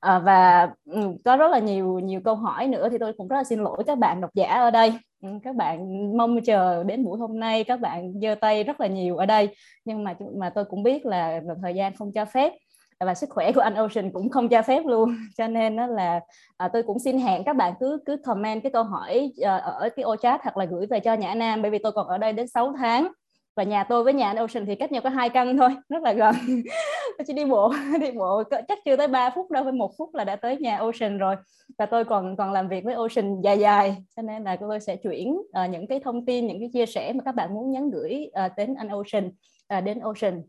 A: À, và um, có rất là nhiều nhiều câu hỏi nữa thì tôi cũng rất là xin lỗi các bạn độc giả ở đây. Ừ, các bạn mong chờ đến buổi hôm nay các bạn giơ tay rất là nhiều ở đây. Nhưng mà mà tôi cũng biết là thời gian không cho phép và sức khỏe của anh Ocean cũng không cho phép luôn [LAUGHS] cho nên đó là à, tôi cũng xin hẹn các bạn cứ cứ comment cái câu hỏi à, ở cái ô chat hoặc là gửi về cho Nhã Nam bởi vì tôi còn ở đây đến 6 tháng. Và nhà tôi với nhà anh Ocean thì cách nhau có hai căn thôi [LAUGHS] rất là gần. [LAUGHS] Tôi chỉ đi bộ đi bộ chắc chưa tới 3 phút đâu với một phút là đã tới nhà Ocean rồi. Và tôi còn còn làm việc với Ocean dài dài cho nên là tôi sẽ chuyển uh, những cái thông tin những cái chia sẻ mà các bạn muốn nhắn gửi uh, đến anh Ocean uh, đến Ocean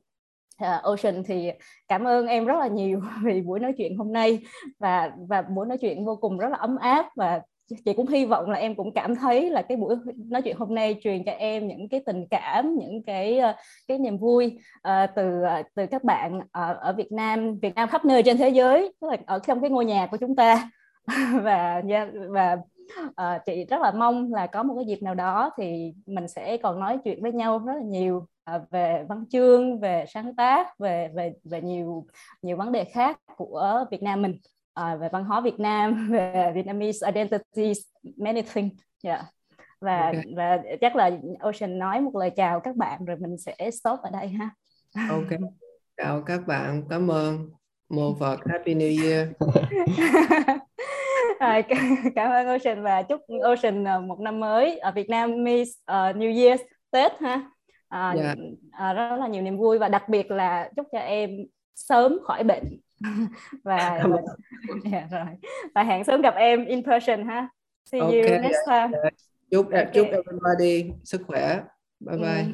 A: uh, Ocean thì cảm ơn em rất là nhiều [LAUGHS] vì buổi nói chuyện hôm nay. Và và buổi nói chuyện vô cùng rất là ấm áp. Và chị cũng hy vọng là em cũng cảm thấy là cái buổi nói chuyện hôm nay truyền cho em những cái tình cảm những cái ờ, cái niềm vui uh, từ từ các bạn ở, ở Việt Nam Việt Nam khắp nơi trên thế giới tức là ở trong cái ngôi nhà của chúng ta. [LAUGHS] Và dạ, và uh, chị rất là mong là có một cái dịp nào đó thì mình sẽ còn nói chuyện với nhau rất là nhiều về văn chương về sáng tác về về về nhiều nhiều vấn đề khác của Việt Nam mình. Uh, về văn hóa Việt Nam [LAUGHS] về Vietnamese identities many things yeah. Và okay. và chắc là Ocean nói một lời chào các bạn rồi mình sẽ stop ở đây ha.
B: Ok. Chào các bạn. Cảm ơn. Một Phật [LAUGHS] Happy New Year. [LAUGHS]
A: À, cảm ơn Ocean và chúc Ocean ờ, một năm mới ở Việt Nam Miss uh, New Year Tết ha à, yeah. Dạ. à, rất là nhiều niềm vui và đặc biệt là chúc cho em sớm khỏi bệnh [LAUGHS] và yeah, dạ, rồi và hẹn sớm gặp em in person ha see okay, you next yeah, time
B: chúc okay. chúc everybody sức khỏe bye bye mm.